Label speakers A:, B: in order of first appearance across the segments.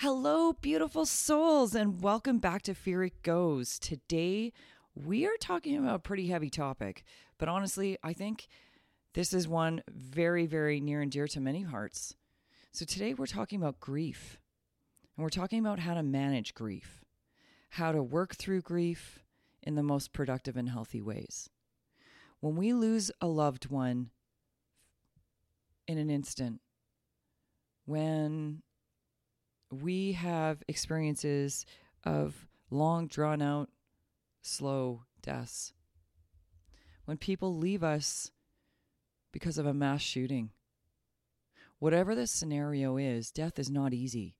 A: Hello, beautiful souls, and welcome back to Fear It Goes. Today, we are talking about a pretty heavy topic, but honestly, I think this is one very, very near and dear to many hearts. So, today we're talking about grief, and we're talking about how to manage grief, how to work through grief in the most productive and healthy ways. When we lose a loved one in an instant, when we have experiences of long, drawn out, slow deaths. When people leave us because of a mass shooting. Whatever the scenario is, death is not easy.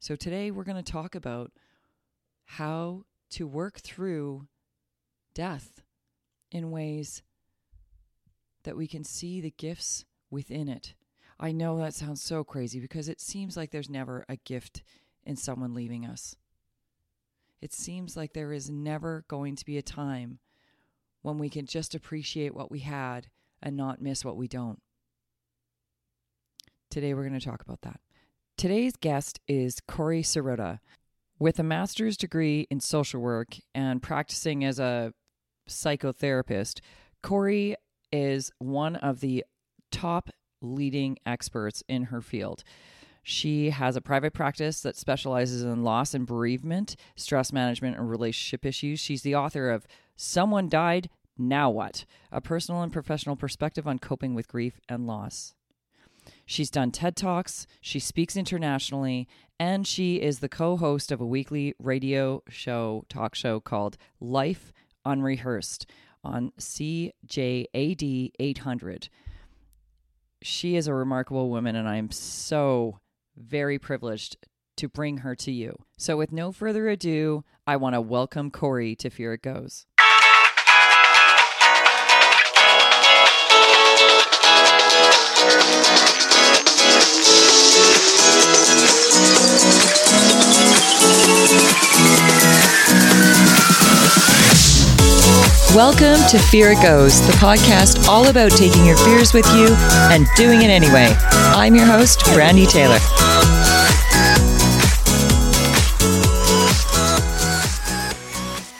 A: So today we're going to talk about how to work through death in ways that we can see the gifts within it. I know that sounds so crazy because it seems like there's never a gift in someone leaving us. It seems like there is never going to be a time when we can just appreciate what we had and not miss what we don't. Today, we're going to talk about that. Today's guest is Corey Sirota. With a master's degree in social work and practicing as a psychotherapist, Corey is one of the top leading experts in her field. She has a private practice that specializes in loss and bereavement, stress management, and relationship issues. She's the author of Someone Died, Now What? A personal and professional perspective on coping with grief and loss. She's done TED Talks, she speaks internationally, and she is the co host of a weekly radio show, talk show called Life Unrehearsed on CJAD 800 she is a remarkable woman, and I'm so very privileged to bring her to you. So, with no further ado, I want to welcome Corey to Fear It Goes. Welcome to Fear It Goes, the podcast all about taking your fears with you and doing it anyway. I'm your host, Brandy Taylor.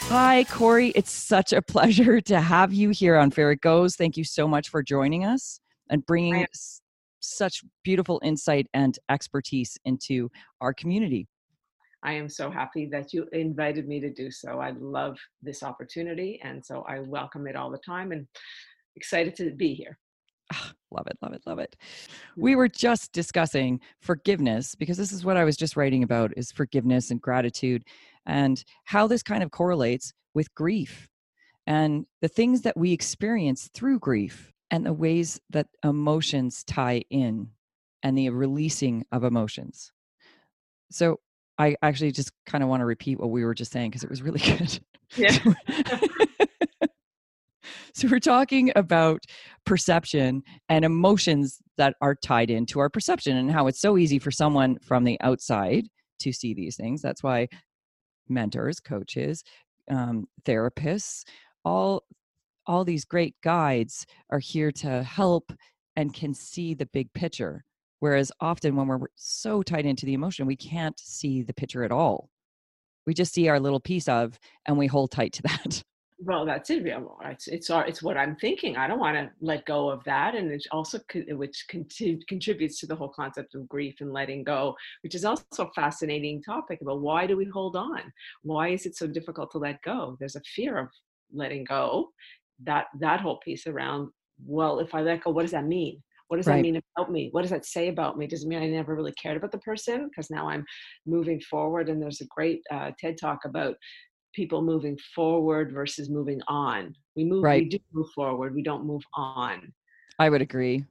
A: Hi, Corey. It's such a pleasure to have you here on Fear It Goes. Thank you so much for joining us and bringing s- such beautiful insight and expertise into our community.
B: I am so happy that you invited me to do so. I love this opportunity, and so I welcome it all the time and excited to be here.
A: Ah, love it, love it, love it. We were just discussing forgiveness because this is what I was just writing about is forgiveness and gratitude and how this kind of correlates with grief and the things that we experience through grief and the ways that emotions tie in and the releasing of emotions. So I actually just kind of want to repeat what we were just saying because it was really good.
B: Yeah.
A: so we're talking about perception and emotions that are tied into our perception and how it's so easy for someone from the outside to see these things. That's why mentors, coaches, um, therapists, all all these great guides are here to help and can see the big picture. Whereas often when we're so tied into the emotion, we can't see the picture at all. We just see our little piece of, and we hold tight to that.
B: Well, that's it. It's it's it's what I'm thinking. I don't want to let go of that, and it also which contributes to the whole concept of grief and letting go, which is also a fascinating topic about why do we hold on? Why is it so difficult to let go? There's a fear of letting go. That that whole piece around. Well, if I let go, what does that mean? What does
A: Right.
B: that mean about me? What does that say about me? Does it mean I never really cared about the person because now I'm moving forward? And there's a great uh, TED talk about people moving forward versus moving on. We move, we do move forward. We don't move on.
A: I would agree.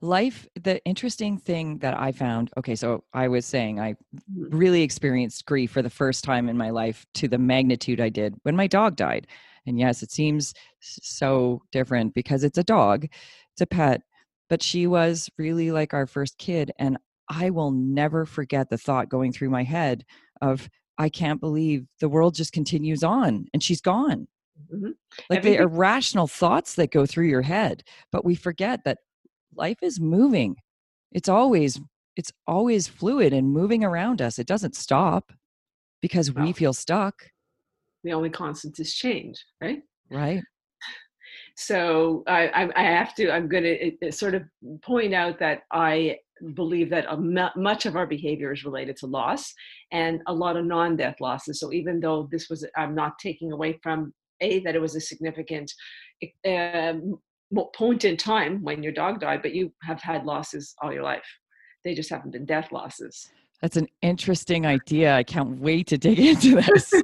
A: life the interesting thing that i found okay so i was saying i
B: Mhm.
A: really experienced grief for the first time in my life to the magnitude i did when my dog died and yes it seems so different because it's a dog it's a pet but she was really like our first kid and i will never forget the thought going through my head of i can't believe the world just continues on and she's gone.
B: Mhm.
A: like the irrational thoughts that go through your head but we forget that life is moving. It's always it's always fluid and moving around us. It doesn't stop because we feel stuck.
B: The only constant is change, right?
A: right
B: So I, I, have to. I'm going to sort of point out that I believe that much of our behavior is related to loss and a lot of non-death losses. So even though this was, I'm not taking away from a that it was a significant um, point in time when your dog died, but you have had losses all your life. They just haven't been death losses.
A: That's an interesting idea. I can't wait to dig into this.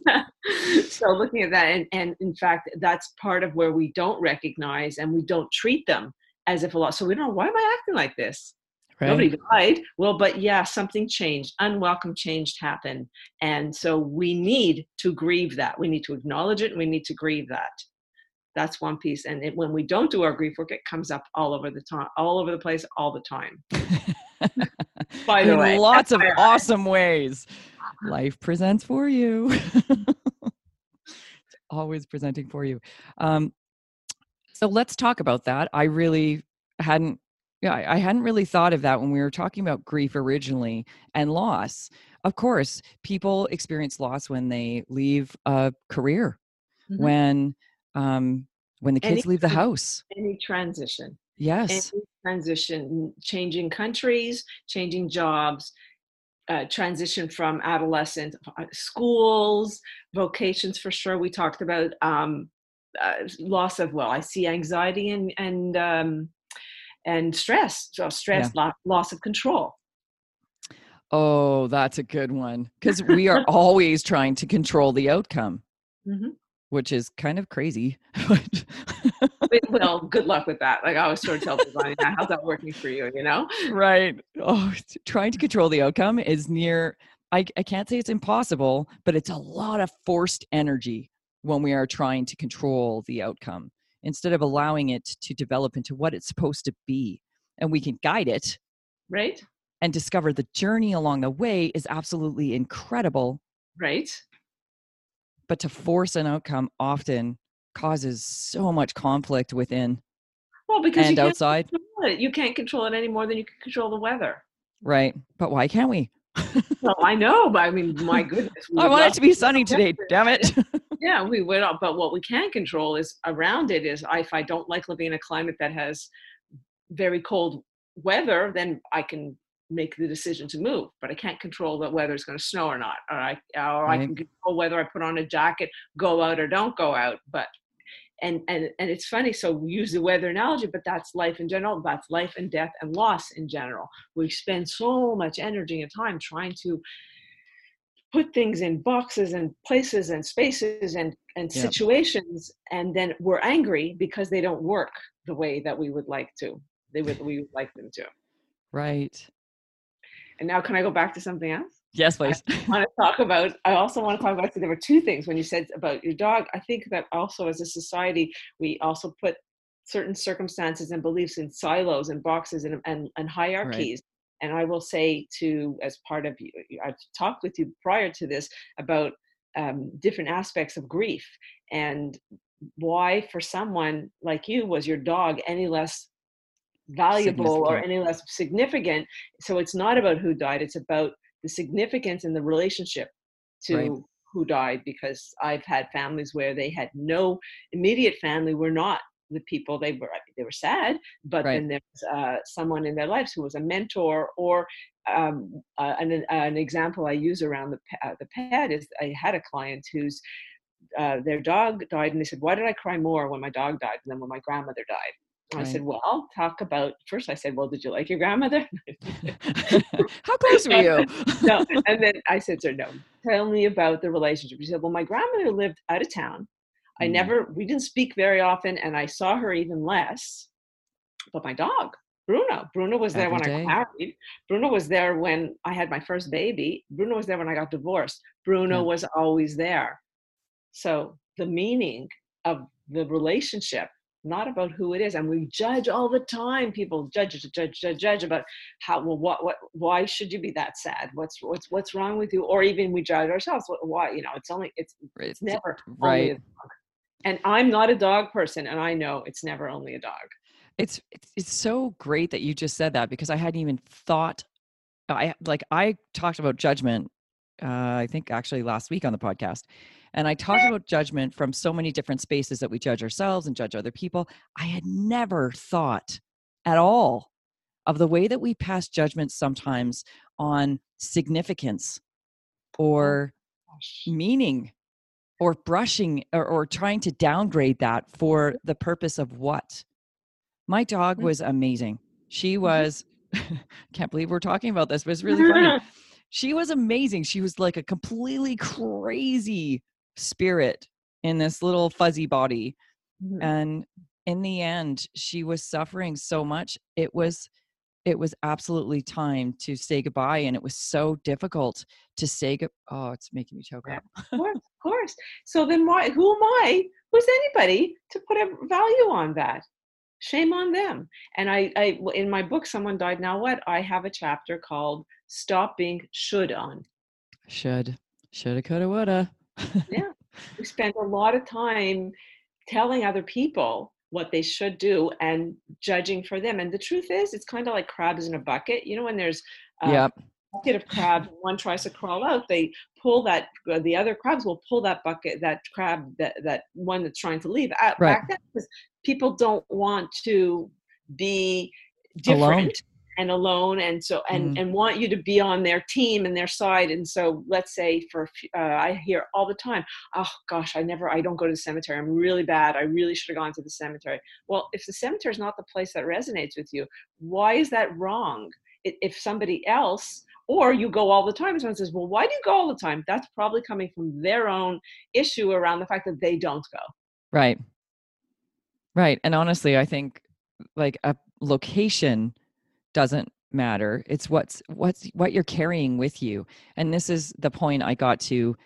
B: So looking at that and, and in fact that's part of where we don't recognize and we don't treat them as if a lot so we don't know why am i acting like this? Nobody
A: right.
B: died well but yeah something changed unwelcome change happened and so we need to grieve that. We need to acknowledge it and we need to grieve that. That's one piece and it, when we don't do our grief work it comes up all over the time all over the place all the time by the way
A: lots of awesome ways. Life presents for you. Always presenting for you. Um so let's talk about that. I really hadn't yeah I, hadn't really thought of that when we were talking about grief originally and loss. Of course people experience loss when they leave a career
B: Mhm.
A: when um when the kids
B: Any
A: leave the house.
B: any transition
A: yes
B: transition, changing countries, changing jobs, uh, transition from adolescent uh, schools, vocations for sure. We talked about um, uh, loss of well, I see anxiety and and um, and stress. So stress, lo- loss of control.
A: oh that's a good one because we are always trying to control the outcome
B: Mhm.
A: Which is kind of crazy.
B: well, good luck with that. Like I always sort of tell people, "Yeah, how's that working for you? You know?
A: right. Oh, trying to control the outcome is near, I, I can't say it's impossible, but it's a lot of forced energy when we are trying to control the outcome instead of allowing it to develop into what it's supposed to be. And we can guide it
B: Right?
A: and discover the journey along the way is absolutely incredible.
B: Right?
A: But to force an outcome often causes so much conflict within
B: Well, because you
A: and
B: can't
A: outside.
B: control it. You can't control it any more than you can control the weather.
A: Right. But why can't we?
B: Well, I know, but I mean, my goodness.
A: I want it to be sunny today, damn it.
B: Yeah, we would, but what we can control is around it is if I don't like living in a climate that has very cold weather, then I can make the decision to move. But I can't control that whether it's going to snow or not, or I or I can control whether I put on a jacket, go out or don't go out. But and and and it's funny. So we use the weather analogy, but that's life in general. That's life and death and loss in general. We spend so much energy and time trying to put things in boxes and places and spaces and and
A: Yep.
B: situations and then we're angry because they don't work the way that we would like to they would we would like them to
A: right.
B: And now can i go back to something else?
A: Yes, please.
B: I want to talk about i also want to talk about there were two things when you said about your dog. I think that also as a society we also put certain circumstances and beliefs in silos and boxes and, and, and hierarchies. And i will say to as part of you i've talked with you prior to this about um, different aspects of grief and why for someone like you was your dog any less valuable or any less significant so it's not about who died it's about the significance and the relationship to
A: Right.
B: who died because i've had families where they had no immediate family were not the people they were they were sad but
A: Right.
B: then there's uh, someone in their lives who was a mentor or um, uh, an, an example i use around the, uh, the pet is i had a client whose uh, their dog died and they said why did i cry more when my dog died than when my grandmother died and i said well talk about first i said well did you like your grandmother
A: How close were you?
B: no. And then I said to her, no, tell me about the relationship. She said, well, my grandmother lived out of town. I
A: Mm.
B: never, we didn't speak very often, and I saw her even less. But my dog Bruno. Bruno was there
A: Every
B: when
A: day.
B: I married. Bruno was there when I had my first baby. Bruno was there when I got divorced. Bruno
A: Yeah.
B: was always there. So the meaning of the relationship, not about who it is, and we judge all the time. People judge, judge, judge, judge, about how. Well, what, what, why should you be that sad? What's, what's, what's wrong with you? Or even we judge ourselves. Wh- Why? You know, it's only, it's,
A: Right.
B: it's never only
A: right.
B: a dog. And I'm not a dog person, and I know it's never only a dog.
A: It's, it's it's so great that you just said that because I hadn't even thought I like I talked about judgment uh, I think actually last week on the podcast. And I talked about judgment from so many different spaces that we judge ourselves and judge other people. I had never thought at all of the way that we pass judgment sometimes on significance or
B: Gosh.
A: meaning or brushing or, or trying to downgrade that for the purpose of what my dog
B: Mhm.
A: was amazing she
B: Mhm.
A: was can't believe we're talking about this but it's really funny she was amazing she was like a completely crazy spirit in this little fuzzy body
B: Mhm.
A: and in the end she was suffering so much it was it was absolutely time to say goodbye and it was so difficult to say good oh it's making me choke
B: Yeah.
A: up
B: of course, of course. So then why who am I? Who's anybody to put a value on that? Shame on them. And I, I in my book, Someone Died Now What, I have a chapter called Stop Being Should On.
A: should shoulda coulda woulda
B: Yeah. We spend a lot of time telling other people what they should do and judging for them. And the truth is, it's kind of like crabs in a bucket. You know, when there's a
A: yep
B: bucket of crabs, one tries to crawl out, they pull that, uh, the other crabs will pull that bucket, that crab, that, that one that's trying to leave out
A: Right.
B: back down because people don't want to be different.
A: Alone.
B: And alone, and so and
A: Mm.
B: and want you to be on their team and their side. And so, let's say for uh, I hear all the time, "Oh gosh, I never, I don't go to the cemetery. I'm really bad. I really should have gone to the cemetery." Well, if the cemetery is not the place that resonates with you, why is that wrong? If somebody else, or you go all the time, and someone says, "Well, why do you go all the time?" That's probably coming from their own issue around the fact that they don't go.
A: right right and honestly i think like a location doesn't matter it's what's what's what you're carrying with you and this is the point i got to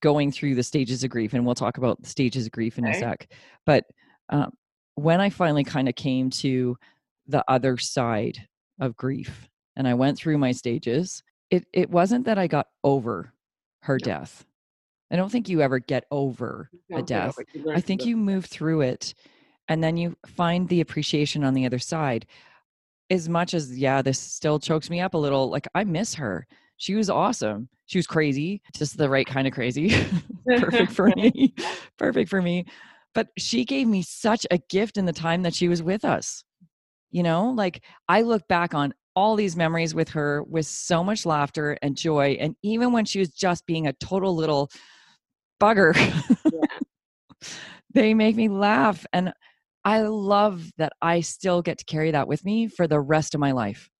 A: going through the stages of grief and we'll talk about the stages of grief in a sec but um, when i finally kind of came to the other side of grief and i went through my stages it it wasn't that i got over her death i don't think you ever get over a death
B: over it. You learn
A: I think you move through it and then you find the appreciation on the other side. As much as, yeah, this still chokes me up a little. Like, I miss her. She was awesome. She was crazy, just the right kind of crazy. Perfect for me. Perfect for me. But she gave me such a gift in the time that she was with us. You know, like I look back on all these memories with her with so much laughter and joy. And even when she was just being a total little bugger, they make me laugh. And I love that I still get to carry that with me for the rest of my life.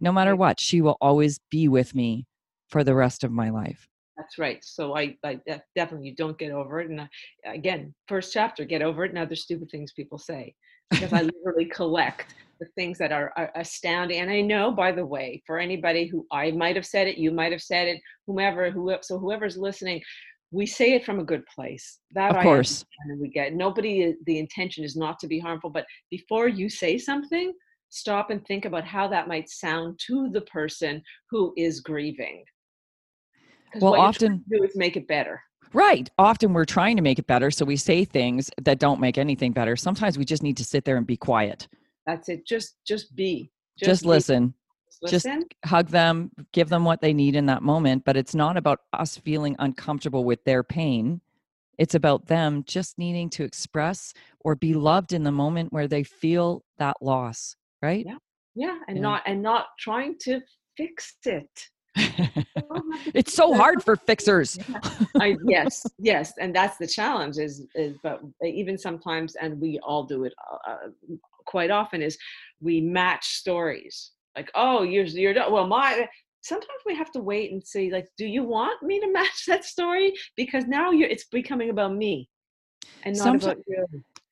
A: No matter what, she will always be with me for the rest of my life.
B: That's right. So I, I definitely you don't get over it. And I, again, first chapter, get over it and other stupid things people say. Because I literally collect the things that are, are astounding. And I know, by the way, for anybody who I might have said it, you might have said it, whomever, who so whoever's listening, we say it from a good place. That
A: Of
B: I
A: course.
B: we get. Nobody, uh, the intention is not to be harmful, but before you say something, stop and think about how that might sound to the person who is grieving.
A: Well, often-
B: do is make it better.
A: Right. Often we're trying to make it better. So we say things that don't make anything better. Sometimes we just need to sit there and be quiet.
B: That's it. Just just be.
A: Just,
B: be.
A: listen,
B: Just listen.
A: hug them, give them what they need in that moment. But it's not about us feeling uncomfortable with their pain. It's about them just needing to express or be loved in the moment where they feel that loss. Right?
B: yeah, yeah, and
A: Yeah.
B: not and not trying to fix it.
A: it's so hard for fixers.
B: I, yes, yes, and that's the challenge. Is is but even sometimes, and we all do it uh, uh, quite often. Is we match stories like, oh, you're you're done. well, my. Sometimes we have to wait and see, like, do you want me to match that story? Because now you're it's becoming about me, and not
A: Someti-
B: about you.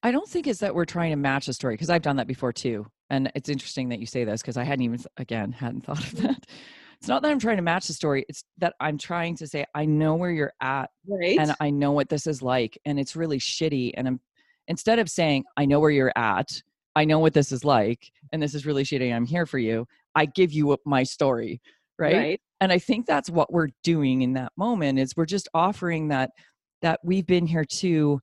A: I don't think it's that we're trying to match a story because I've done that before too. and it's interesting that you say this because I hadn't even again hadn't thought of mm. that. It's not that I'm trying to match the story. It's that I'm trying to say I know where you're at
B: right
A: and I know what this is like and it's really shitty and I'm instead of saying I know where you're at, I know what this is like and this is really shitty. I'm here for you. I give you my story, right?
B: right
A: And I think that's what we're doing in that moment is we're just offering that that we've been here too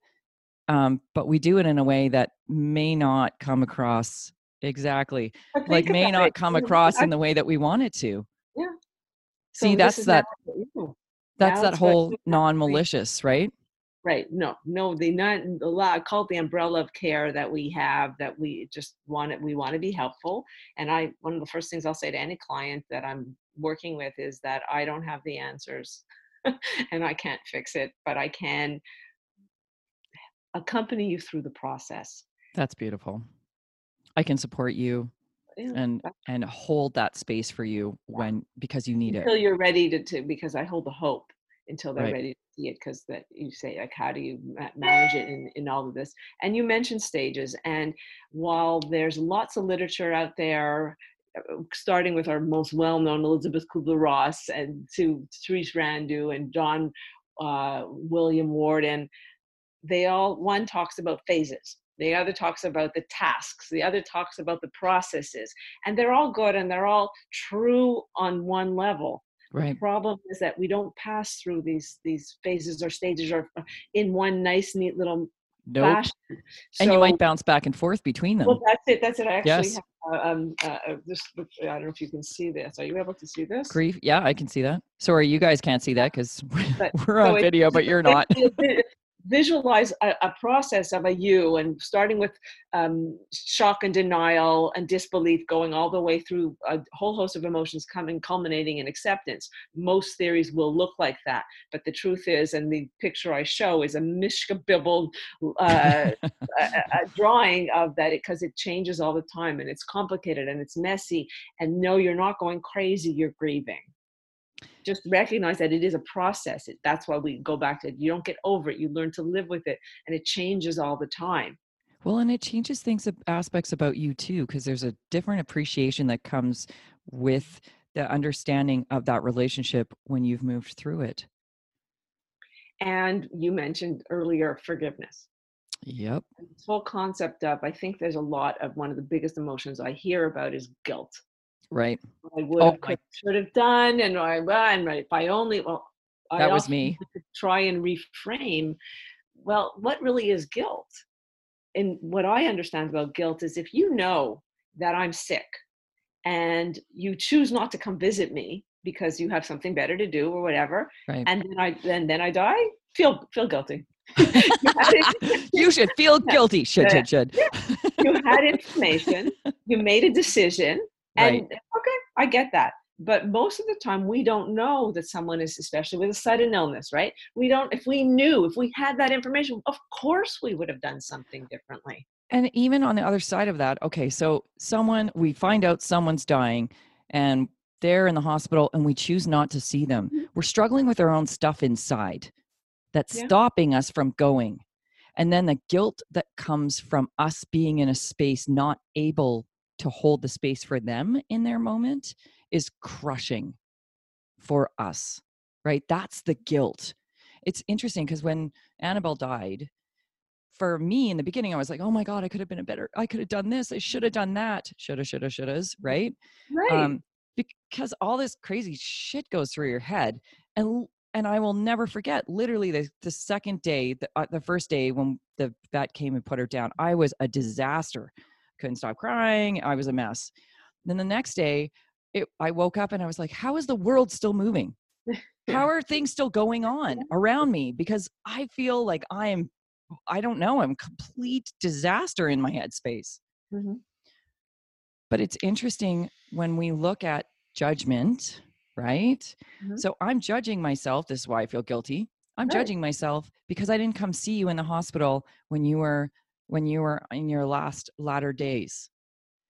A: um, but we do it in a way that may not come across exactly like may not
B: it.
A: come across in the way that we want it to
B: Yeah.
A: see
B: so
A: that's that
B: now what you do.
A: that's
B: now
A: that whole
B: you have to
A: non-malicious right
B: Right. No, no, the not a lot called the umbrella of care that we have that we just want it, we want to be helpful. And I one of the first things I'll say to any client that I'm working with is that I don't have the answers and I can't fix it, but I can accompany you through the process.
A: that's beautiful i can support you
B: Yeah,
A: and and hold that space for you when because you need it.
B: until you're ready to, to because I hold the hope until they're
A: Right.
B: ready to see it because that you say like how do you manage it in, in all of this and you mentioned stages and while there's lots of literature out there uh, starting with our most well-known elizabeth kubler-ross and to therese rando and john uh, william worden they all one talks about phases the other talks about the tasks the other talks about the processes and they're all good and they're all true on one level
A: right.
B: the problem is that we don't pass through these these phases or stages or uh, in one nice neat little
A: nope.
B: fashion.
A: and you might bounce back and forth between them.
B: well that's it that's it. I actually
A: Yes.
B: have uh, um uh, uh, this i don't know if you can see this. Are you able to see this?
A: Grief yeah i can see that. Sorry you guys can't see that because we're
B: so
A: on video but you're not.
B: it- it- visualize a, a process of a you and starting with um, shock and denial and disbelief going all the way through a whole host of emotions coming culminating in acceptance. Most theories will look like that but the truth is and the picture i show is a mishkabibbled uh, a, a drawing of that because it changes all the time and it's complicated and it's messy and no you're not going crazy you're grieving just recognize that it is a process It- that's why we go back to it you don't get over it you learn to live with it and it changes all the time
A: Well, and it changes things, aspects about you too, because there's a different appreciation that comes with the understanding of that relationship when you've moved through it.
B: and you mentioned earlier forgiveness
A: Yep.
B: this whole concept of i think there's a lot of one of the biggest emotions i hear about is guilt
A: Right.
B: i would
A: Oh
B: have should have done and i well, and if i only well I
A: That was me.
B: to try and reframe well what really is guilt and what i understand about guilt is if you know that i'm sick and you choose not to come visit me because you have something better to do or whatever
A: Right.
B: and then i then then i die feel feel guilty you, had it-
A: you should feel guilty. Should,
B: Yeah.
A: should, should.
B: you had information you made a decision and
A: Right.
B: okay i get that but most of the time we don't know that someone is especially with a sudden illness right we don't if we knew if we had that information of course we would have done something differently
A: And even on the other side of that, okay, so someone, we find out someone's dying and they're in the hospital and we choose not to see them.
B: Mhm.
A: We're struggling with our own stuff inside that's
B: Yeah.
A: stopping us from going. And then the guilt that comes from us being in a space not able to hold the space for them in their moment is crushing for us, right? That's the guilt. It's interesting because when Annabelle died, for me in the beginning, I was like, oh my God, I could have been a better, I could have done this. I should have done that. Shoulda, shoulda, shouldas, right?
B: right
A: Um, because all this crazy shit goes through your head. And and I will never forget literally the, the second day, the, uh, the first day when the vet came and put her down, I was a disaster. Couldn't stop crying. I was a mess. Then the next day, it, I woke up and I was like, how is the world still moving? How are things still going on around me? Because I feel like I am, I don't know, I'm complete disaster in my headspace.
B: Mhm.
A: But it's interesting when we look at judgment, right?
B: Mhm.
A: So I'm judging myself. This is why I feel guilty. I'm
B: Right.
A: judging myself because I didn't come see you in the hospital when you were when you were in your last latter days.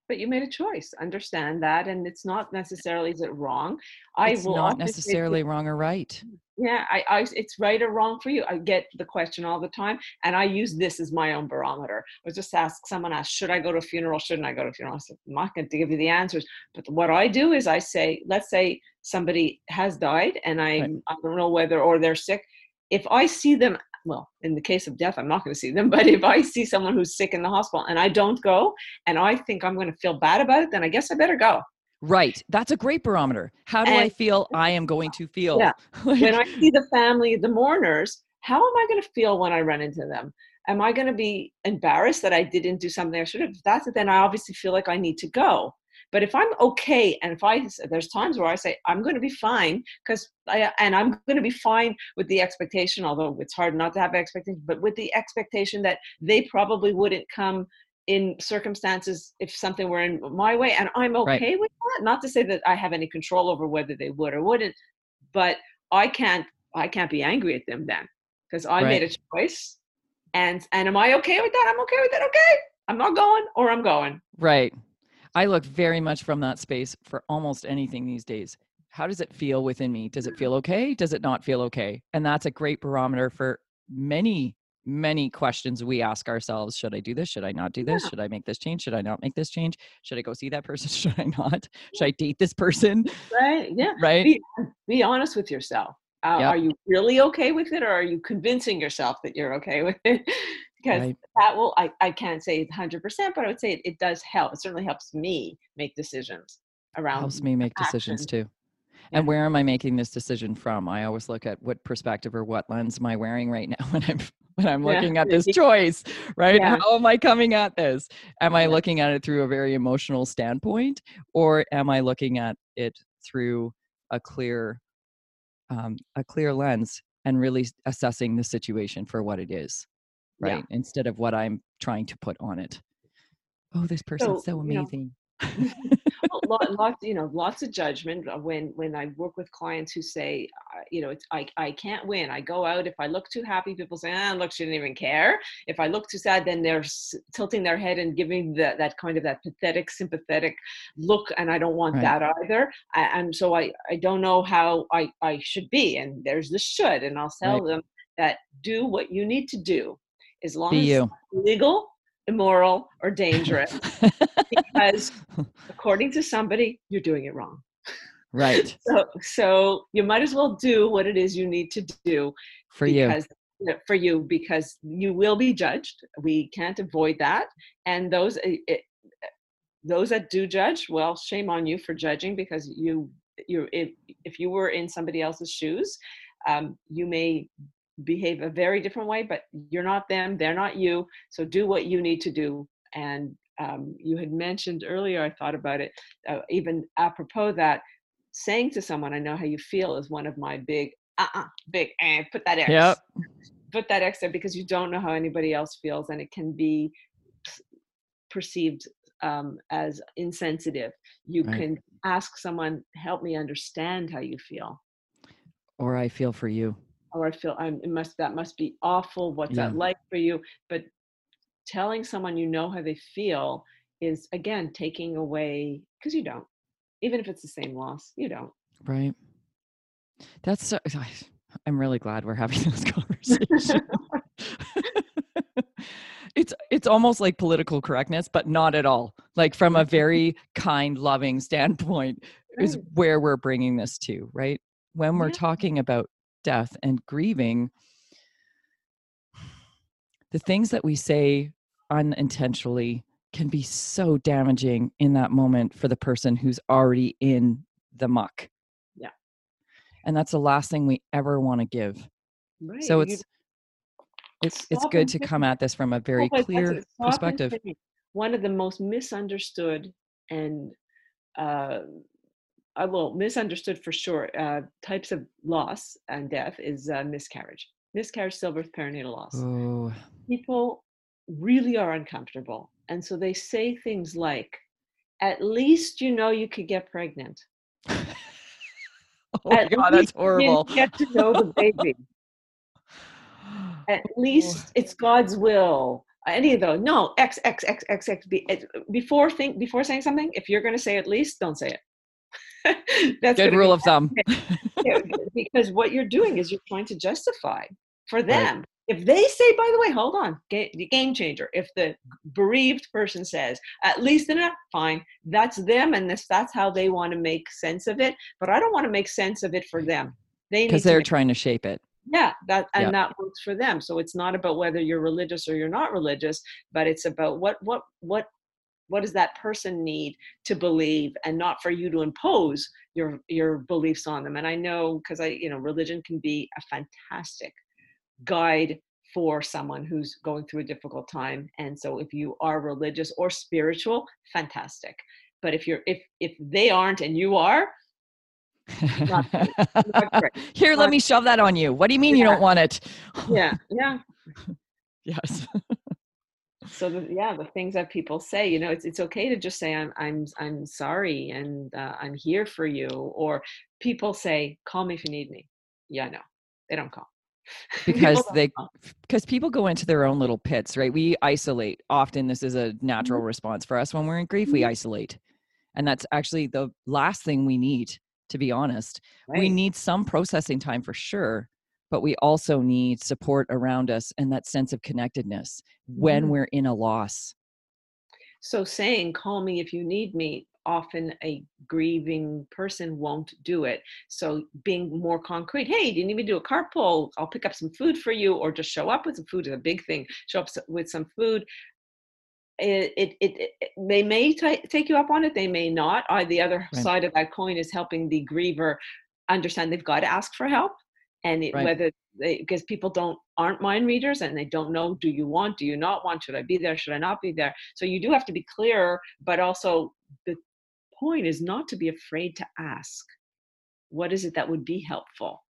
B: but you made a choice. Understand that, and it's not necessarily is it wrong. I
A: it's
B: will
A: not
B: often say to
A: necessarily wrong or right.
B: Mm, yeah I, I it's right or wrong for you i get the question all the time and i use this as my own barometer i was just ask someone asked should i go to a funeral shouldn't i go to a funeral i said i'm not going to give you the answers but what i do is i say let's say somebody has died and i
A: Right.
B: i don't know whether or they're sick if i see them well in the case of death i'm not going to see them but if i see someone who's sick in the hospital and i don't go and i think i'm going to feel bad about it then i guess i better go
A: Right. That's a great barometer. How do I feel I am going to feel?
B: Yeah. When I see the family, the mourners, how am I going to feel when I run into them? Am I going to be embarrassed that I didn't do something I should have? If that's it, then I obviously feel like I need to go. But if I'm okay, and if I there's times where I say I'm going to be fine because I and I'm going to be fine with the expectation, although it's hard not to have expectations, but with the expectation that they probably wouldn't come in circumstances if something were in my way, and I'm
A: Right.
B: okay with that. Not to say that I have any control over whether they would or wouldn't, but I can't I can't be angry at them then because I made a choice. And and am I okay with that? I'm okay with it. Okay, I'm not going or I'm going.
A: Right. I look very much from that space for almost anything these days. How does it feel within me? Does it feel okay? Does it not feel okay? And that's a great barometer for many, many questions we ask ourselves. Should I do this? Should I not do this?
B: Yeah.
A: Should I make this change? Should I not make this change? Should I go see that person? Should I not? Should I date this person?
B: Right? Yeah.
A: Right?
B: Be, be honest with yourself. Uh,
A: Yep.
B: Are you really okay with it, or are you convincing yourself that you're okay with it? Because
A: Right.
B: that will I, I can't say 100%, but I would say it, it does help. It certainly helps me make decisions around.
A: helps me make decisions
B: action.
A: too. And where am I making this decision from? I always look at what perspective or what lens am I wearing right now when I'm when I'm
B: Yeah.
A: looking at this choice, right?
B: Yeah.
A: How am I coming at this? Am I looking at it through a very emotional standpoint, or am I looking at it through a clear, um, a clear lens and really assessing the situation for what it is,
B: Yeah.
A: right? Instead of what I'm trying to put on it. Oh, this person's so,
B: So, you know,
A: amazing.
B: Lot, lots, you know, lots of judgment uh, when when I work with clients who say, uh, you know, it's I I can't win. I go out if I look too happy, people say, ah, look, she didn't even care. If I look too sad, then they're s- tilting their head and giving that that kind of that pathetic, sympathetic look, and I don't want
A: Right.
B: that either. I, and so I I don't know how I I should be. And there's the should, and I'll tell them that do what you need to do, as long
A: Be
B: as
A: you.
B: legal, immoral, or dangerous because according to somebody you're doing it wrong
A: right.
B: so so you might as well do what it is you need to do
A: For you.
B: because yeah, for you because you will be judged we can't avoid that and those it, it- those that do judge well shame on you for judging because you you if, if you were in somebody else's shoes um, you may behave a very different way but you're not them they're not you so do what you need to do and um, you had mentioned earlier i thought about it uh, even apropos that saying to someone i know how you feel is one of my big uh-uh big eh, put that x
A: Yep.
B: put that x there because you don't know how anybody else feels and it can be perceived um, as insensitive you
A: Right.
B: can ask someone help me understand how you feel
A: Or I feel for you.
B: Or I feel I'm, it must that must be awful. What's that like for you? But telling someone you know how they feel is again taking away because you don't. Even if it's the same loss, you don't.
A: Right. That's so, I'm really glad we're having this conversation. it's it's almost like political correctness, but not at all. Like from a very kind, loving standpoint is where we're bringing this to, right? When we're
B: Yeah.
A: talking about death and grieving, the things that we say unintentionally can be so damaging in that moment for the person who's already in the muck.
B: Yeah.
A: And that's the last thing we ever want to give.
B: Right.
A: So it's it's it's good to come at this from a very
B: that's
A: clear
B: it. Stop and
A: perspective.
B: One of the most misunderstood and uh, uh, well, misunderstood for sure uh, types of loss and death is uh, miscarriage. Miscarriage, stillbirth, perinatal loss.
A: Oh,
B: people really are uncomfortable. And so they say things like, at least you know you could get pregnant.
A: oh
B: At
A: god, that's horrible.
B: Get to know the baby. At least it's God's will. any of those. No, X, X, X, X, X. Be, before think before saying something, if you're going to say at least, don't say
A: it. That's good rule of thumb.
B: because what you're doing is you're trying to justify for them. Right. If they say, by the way, hold on, the game changer. If the bereaved person says, at least enough, fine, that's them, and this that's how they want to make sense of it. But I don't want to make sense of it for them.
A: They because they're trying to shape it
B: yeah that and yeah. that works for them so it's not about whether you're religious or you're not religious but it's about what what what what does that person need to believe and not for you to impose your your beliefs on them and i know because i you know religion can be a fantastic guide for someone who's going through a difficult time and so if you are religious or spiritual fantastic but if you're if if they aren't and you are
A: not, not Here, let me shove that on you. What do you mean yeah. you don't want it?
B: yeah, yeah.
A: yes.
B: so the, yeah, the things that people say, you know, it's it's okay to just say I'm I'm I'm sorry and uh, I'm here for you. Or people say, call me if you need me. Yeah, no, they don't call
A: because they because people go into their own little pits right we isolate often this is a natural mm-hmm. response for us when we're in grief we mm-hmm. isolate and that's actually the last thing we need to be honest. Right. We need some processing time for sure, but we also need support around us and that sense of connectedness when mm-hmm. we're in a loss.
B: So saying, call me if you need me, often a grieving person won't do it. So being more concrete, hey, you need me to do a carpool? I'll pick up some food for you, or just show up with some food is a big thing. Show up with some food it, it, it, it they may t- take you up on it they may not uh, the other right. side of that coin is helping the griever understand they've got to ask for help and it, right. whether they because people don't aren't mind readers and they don't know do you want do you not want? Should i be there? Should i not be there? So you do have to be clear but also the point is not to be afraid to ask what is it that would be helpful?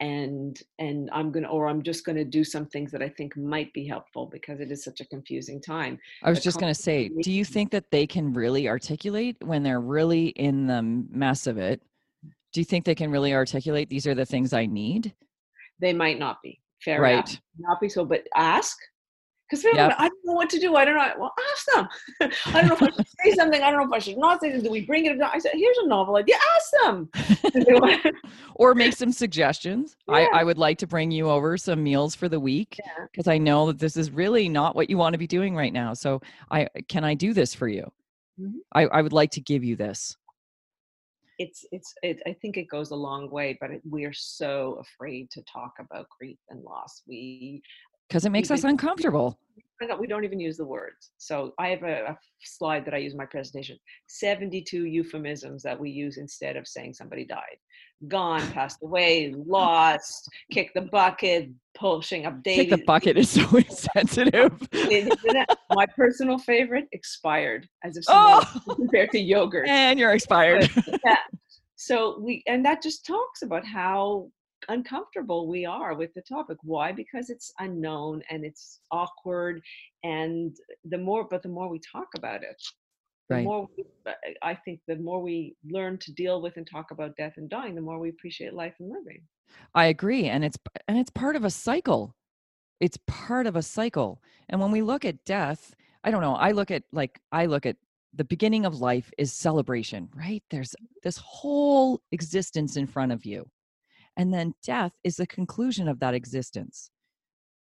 B: And and i'm gonna or i'm just gonna do some things that i think might be helpful because it is such a confusing time.
A: I was just gonna say do you think that they can really articulate when they're really in the mess of it do you think they can really articulate these are the things i need
B: they might not be fair right enough. not be so but ask because yep. I don't know what to do. I don't know. Well, ask them. I don't know if I should say something. I don't know if I should not say something. Do we bring it up? I said, here's a novel idea. Ask them.
A: or make some suggestions. Yeah. I, I would like to bring you over some meals for the week because yeah. I know that this is really not what you want to be doing right now. So I can I do this for you? Mm-hmm. I, I would like to give you this.
B: It's it's it, I think it goes a long way, but it, we are so afraid to talk about grief and loss. We
A: because it makes us uncomfortable.
B: We don't even use the words. So I have a, a, slide that I use in my presentation 72 euphemisms that we use instead of saying somebody died. Gone, passed away, lost, kick the bucket, pushing up dating.
A: Kick the bucket is so insensitive.
B: my personal favorite, expired, as if someone oh! compared to yogurt.
A: And you're expired.
B: yeah. So we, and that just talks about how uncomfortable we are with the topic. Why? Because it's unknown and it's awkward and the more but the more we talk about it the right. more we, uh, i think the more we learn to deal with and talk about death and dying the more we appreciate life and living.
A: I agree and it's and it's part of a cycle. It's part of a cycle and when we look at death i don't know i look at like i look at the beginning of life is celebration right? There's mm-hmm. this whole existence in front of you and then death is the conclusion of that existence.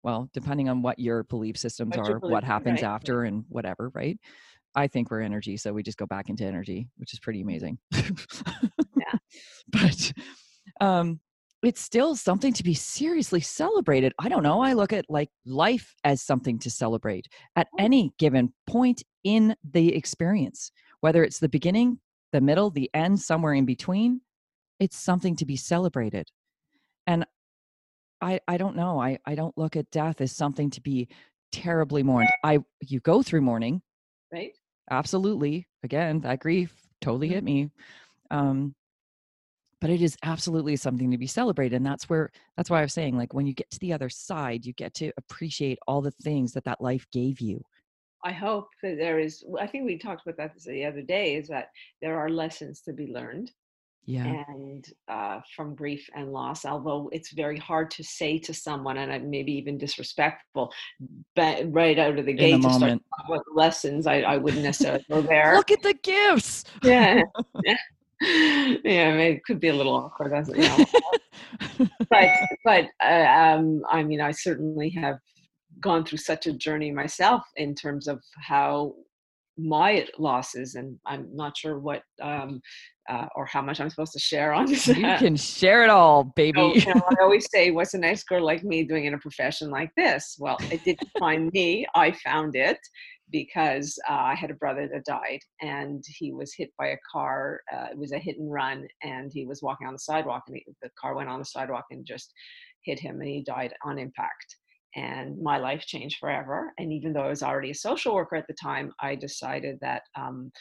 A: Well, depending on what your belief systems what are, belief, what happens right. after and whatever, right? I think we're energy, so we just go back into energy, which is pretty amazing. yeah. But um it's still something to be seriously celebrated. I don't know. I look at like life as something to celebrate at oh. any given point in the experience, whether it's the beginning, the middle, the end, somewhere in between. It's something to be celebrated and i i don't know i i don't look at death as something to be terribly mourned. I you go through mourning.
B: Right.
A: Absolutely. Again that grief totally mm-hmm. hit me. Um but it is absolutely something to be celebrated and that's where that's why i was saying like when you get to the other side you get to appreciate all the things that that life gave you.
B: I hope that there is i think we talked about that the other day is that there are lessons to be learned
A: Yeah.
B: and uh, from grief and loss. Although it's very hard to say to someone, and maybe even disrespectful, but right out of the
A: In
B: gate
A: the
B: to start talking about lessons, I, I wouldn't necessarily go there.
A: Look at the gifts.
B: yeah, yeah, yeah. I mean, it could be a little awkward, doesn't you know? but but uh, um, I mean, I certainly have gone through such a journey myself in terms of how my losses, and I'm not sure what um, uh, or how much I'm supposed to share on this.
A: you can share it all,
B: So,
A: baby.
B: you know, I always say, "What's a nice girl like me doing in a profession like this?" Well, it didn't find me; I found it because uh, I had a brother that died, and he was hit by a car. Uh, it was a hit and run, and he was walking on the sidewalk, and he, the car went on the sidewalk and just hit him, and he died on impact. And my life changed forever. And even though I was already a social worker at the time, I decided that um,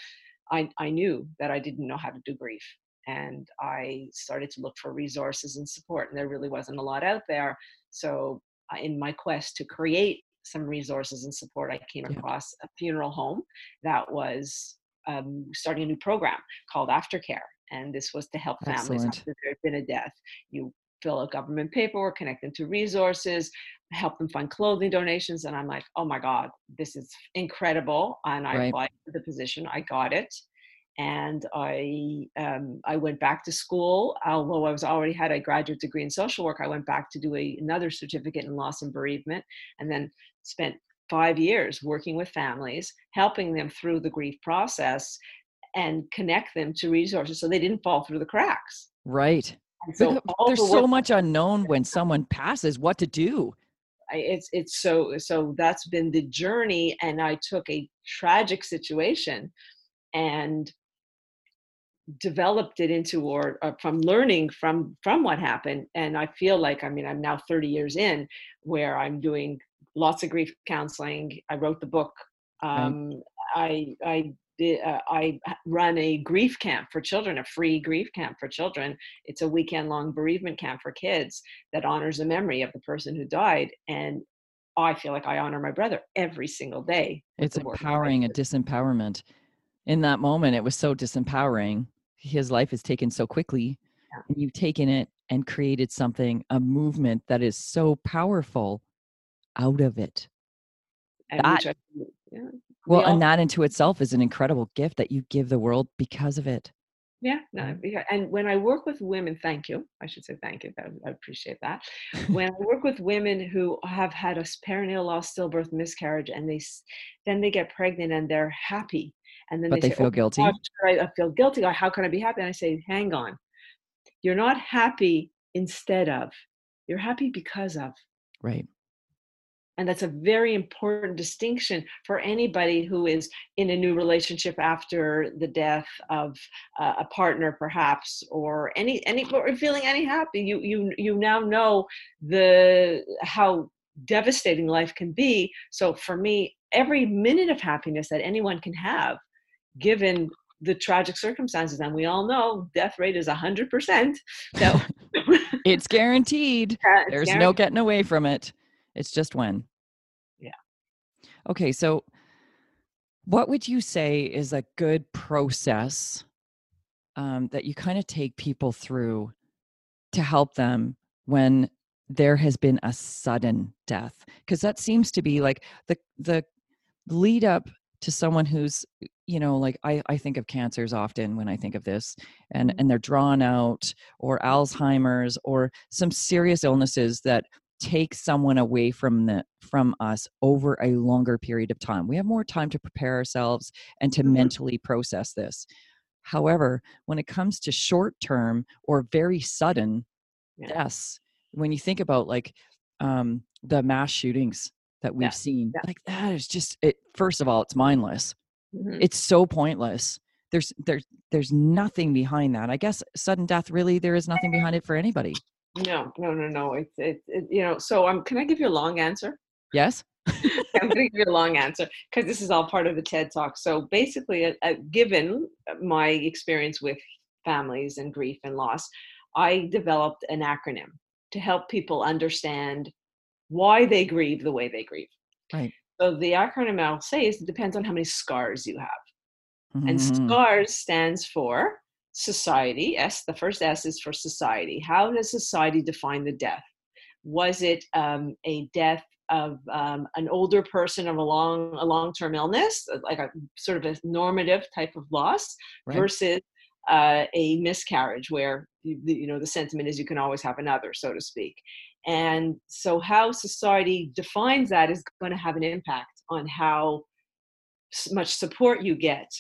B: I, I knew that I didn't know how to do grief and I started to look for resources and support, and there really wasn't a lot out there. So, in my quest to create some resources and support, I came
A: Yeah.
B: across a funeral home that was um, starting a new program called Aftercare, and this was to help families
A: Excellent.
B: after there had been a death. You fill out government paperwork, connect them to resources, help them find clothing donations, and I'm like, oh my god, this is incredible! And I
A: Right.
B: applied for the position, I got it and I um, I went back to school. Although I was already had a graduate degree in social work, I went back to do a, another certificate in loss and bereavement, and then spent five years working with families, helping them through the grief process, and connect them to resources so they didn't fall through the cracks.
A: right.
B: And so all
A: There's
B: the
A: so much unknown when someone passes what to do.
B: It's it's so so that's been the journey and i took a tragic situation and developed it into or, or from learning from from what happened and i feel like i mean i'm now 30 years in where i'm doing lots of grief counseling i wrote the book
A: Right.
B: um, i i did, uh, I run a grief camp for children, a free grief camp for children. It's a weekend long bereavement camp for kids that honors the memory of the person who died. And I feel like I honor my brother every single day.
A: It's
B: the work that I
A: empowering
B: do.
A: disempowerment. In that moment, it was so disempowering. His life is taken so quickly,
B: Yeah.
A: and you've taken it and created something, a movement that is so powerful out of it.
B: And
A: that-
B: I, yeah,
A: Well,
B: we all-
A: and that into itself is an incredible gift that you give the world because of it.
B: Yeah, no. And when I work with women, thank you. I should say thank you. I appreciate that. when I work with women who have had a perinatal loss, stillbirth, miscarriage, and they then they get pregnant and they're happy, and then
A: But they
B: say, oh
A: feel
B: "Oh
A: guilty."
B: gosh, I feel guilty. Or How can I be happy? And I say, hang on, you're not happy instead of, you're happy because of.
A: Right.
B: And that's a very important distinction for anybody who is in a new relationship after the death of uh, a partner, perhaps, or any any or feeling any happy. You you you now know the how devastating life can be. So for me, every minute of happiness that anyone can have, given the tragic circumstances, and we all know death rate is hundred percent. So
A: It's guaranteed.
B: uh, it's
A: There's no getting away from it. It's just when.
B: Yeah.
A: Okay, so what would you say is a good process um, that you kind of take people through to help them when there has been a sudden death? Because that seems to be like the the lead up to someone who's you know like I, I think of cancers often when i think of this and
B: Mhm.
A: and they're drawn out or alzheimer's or some serious illnesses that take someone away from the from us over a longer period of time we have more time to prepare ourselves and to
B: Mhm.
A: mentally process this however when it comes to short term or very sudden
B: Yeah.
A: deaths when you think about like um the mass shootings that we've
B: Yeah,
A: seen
B: yeah.
A: like that is just it first of all it's mindless
B: Mhm.
A: it's so pointless there's there's there's nothing behind that i guess sudden death really there is nothing behind it for anybody
B: No, no, no, no. It's it, it you know. So um, can I give you a long answer?
A: yes
B: I'm going to give you a long answer because this is all part of the TED Talk. So basically, uh, uh, given my experience with families and grief and loss, I developed an acronym to help people understand why they grieve the way they grieve.
A: Right.
B: So the acronym I'll say is it depends on how many scars you have. And
A: Mhm.
B: SCARS stands for society, S, the first S is for society. How does society define the death? Was it um, a death of um, an older person of a long a long term illness, like a sort of a normative type of loss, right. versus uh, a miscarriage, where you, you know the sentiment is you can always have another, so to speak. And so, how society defines that is going to have an impact on how much support you get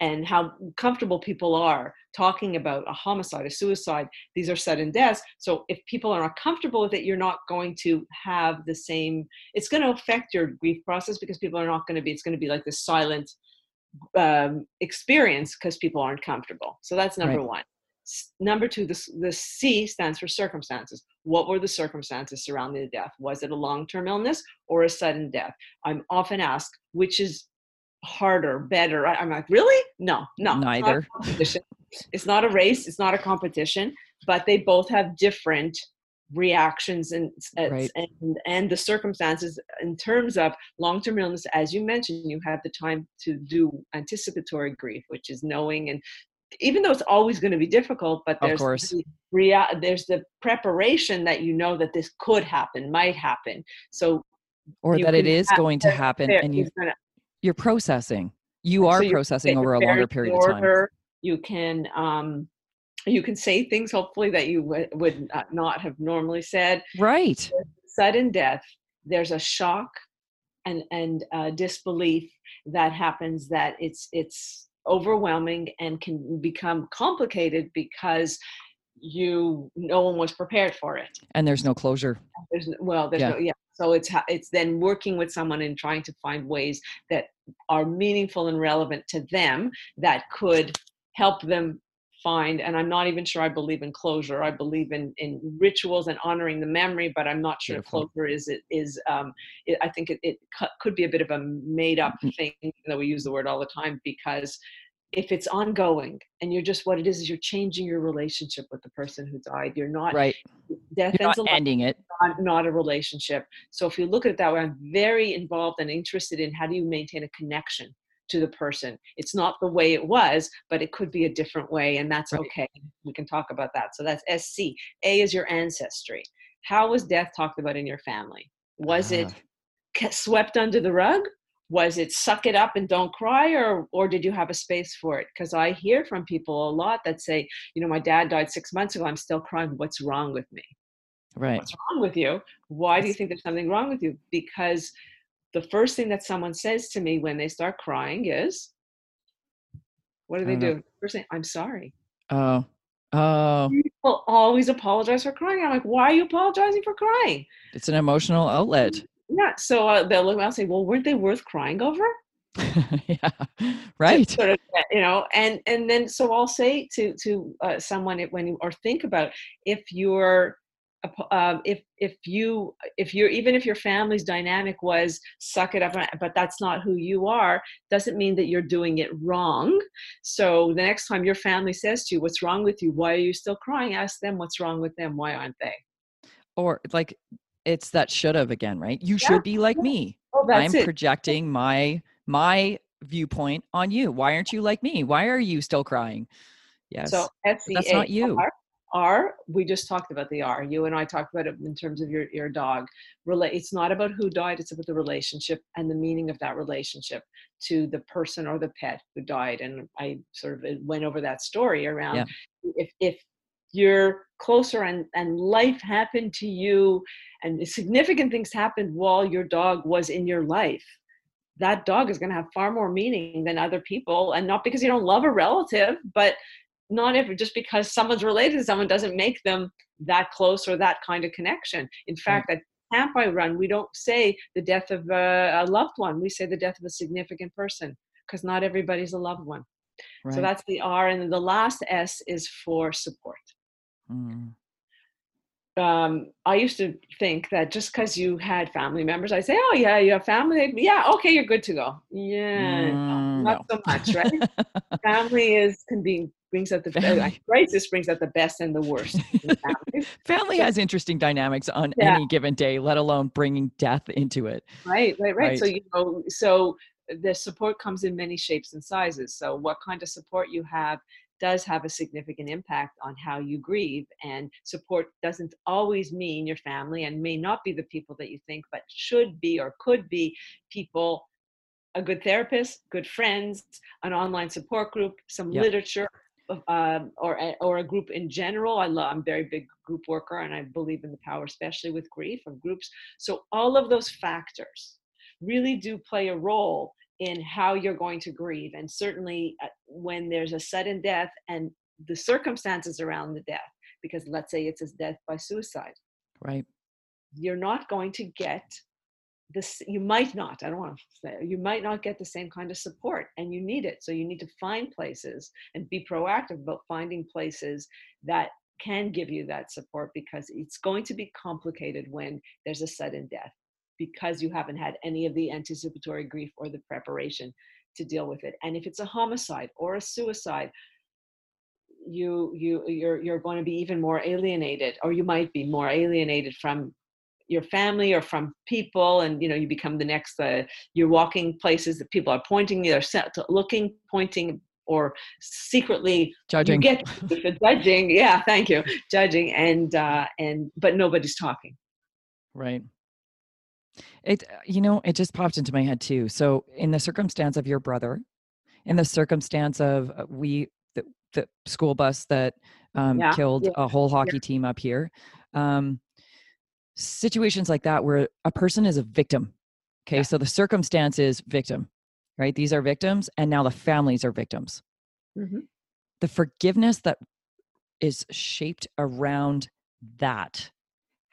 B: and how comfortable people are talking about a homicide, a suicide. These are sudden deaths. So if people are not comfortable with it, you're not going to have the same, it's going to affect your grief process because people are not going to be, it's going to be like this silent um, experience because people aren't comfortable. So that's number right. one. Number two, the, the C stands for circumstances. What were the circumstances surrounding the death? Was it a long term illness or a sudden death? I'm often asked, which is harder, better. I, am like, really? No, no.
A: Neither.
B: It's not, it's not a race. It's not a competition. But they both have different reactions and uh, right. and and the circumstances in terms of long-term illness as you mentioned you have the time to do anticipatory grief which is knowing and even though it's always going to be difficult but there's the rea- there's the preparation that you know that this could happen might happen so
A: or that it is going to happen and you you're processing. You are so processing over a longer period order, of time.
B: you can um you can say things hopefully that you w- would not have normally said.
A: Right.
B: Sudden death there's a shock and and uh, disbelief that happens that it's it's overwhelming and can become complicated because you no one was prepared for it
A: and there's no closure
B: there's well there's yeah. no yeah so it's it's then working with someone and trying to find ways that are meaningful and relevant to them that could help them find and i'm not even sure i believe in closure i believe in in rituals and honoring the memory but i'm not sure Beautiful. closure is it is um it, i think it, it could be a bit of a made up mm-hmm. thing that we use the word all the time because if it's ongoing and you're just what it is is you're changing your relationship with the person who died. You're not
A: right.
B: death
A: you're not ending it.
B: not, not, a relationship. So if you look at it that way i'm very involved and interested in how do you maintain a connection to the person. It's not the way it was but it could be a different way and that's right. okay. We can talk about that. So that's sc a is your ancestry. How was death talked about in your family? Was uh. it ah. swept under the rug was it suck it up and don't cry or or did you have a space for it? Because i hear from people a lot that say you know my dad died six months ago i'm still crying what's wrong with me?
A: Right.
B: What's wrong with you? Why do you think there's something wrong with you? Because the first thing that someone says to me when they start crying is what do they do? First thing i'm sorry.
A: Oh. Oh.
B: People always apologize for crying. I'm like why are you apologizing for crying?
A: It's an emotional outlet
B: yeah. So uh, they'll look around and say, well, weren't they worth crying over?
A: yeah. Right.
B: Sort of, you know, and and then so I'll say to to uh, someone when you or think about if you're uh, if if you if you're even if your family's dynamic was suck it up but that's not who you are doesn't mean that you're doing it wrong so the next time your family says to you what's wrong with you why are you still crying ask them what's wrong with them why aren't they
A: or like it's that should have again, right? You yeah. should be like me.
B: Oh,
A: I'm
B: it.
A: projecting my my viewpoint on you. Why aren't you like me? Why are you still crying? Yes.
B: So that's not you. R, we just talked about the R. You and I talked about it in terms of your, your dog. Relate it's not about who died, it's about the relationship and the meaning of that relationship to the person or the pet who died. And I sort of went over that story around yeah. if if you're closer and, and life happened to you and significant things happened while your dog was in your life that dog is going to have far more meaning than other people and not because you don't love a relative but not if just because someone's related to someone doesn't make them that close or that kind of connection. In fact at camp i run we don't say the death of a, a loved one we say the death of a significant person because not everybody's a loved one. Right. so that's the r and the last s is for support Mm. Um, I used to think that just because you had family members, I say, "Oh yeah, you have family. Yeah, okay, you're good to go." Yeah, mm, not no. so much, right? family is can be brings out the uh, crisis brings out the best and the worst.
A: family, family has interesting dynamics on yeah. any given day, let alone bringing death into it.
B: Right, right, right, right. So you know, so the support comes in many shapes and sizes. So what kind of support you have does have a significant impact on how you grieve. And support doesn't always mean your family and may not be the people that you think, but should be or could be people a good therapist, good friends, an online support group, some yep. literature, um, or or a group in general. I love. I'm very big group worker, and I believe in the power, especially with grief, of groups. So all of those factors really do play a role in how you're going to grieve, and certainly uh, when there's a sudden death and the circumstances around the death. Because let's say it's a death by suicide,
A: right?
B: You're not going to get this you might not i don't want to say you might not get the same kind of support and you need it so you need to find places and be proactive about finding places that can give you that support because it's going to be complicated when there's a sudden death because you haven't had any of the anticipatory grief or the preparation to deal with it. And if it's a homicide or a suicide you you you're you're going to be even more alienated or you might be more alienated from your family or from people and you know you become the next uh, you're walking places that people are pointing they're set looking pointing or secretly
A: judging.
B: you get judging yeah thank you judging and uh and but nobody's talking.
A: Right it you know it just popped into my head too so in the circumstance of your brother in the circumstance of uh, we the, the school bus that um, yeah, killed yeah. a whole hockey yeah. team up here um, situations like that where a person is a victim. Okay, so the circumstance is victim, right? These are victims, and now the families are victims. Mm-hmm. The forgiveness that is shaped around that.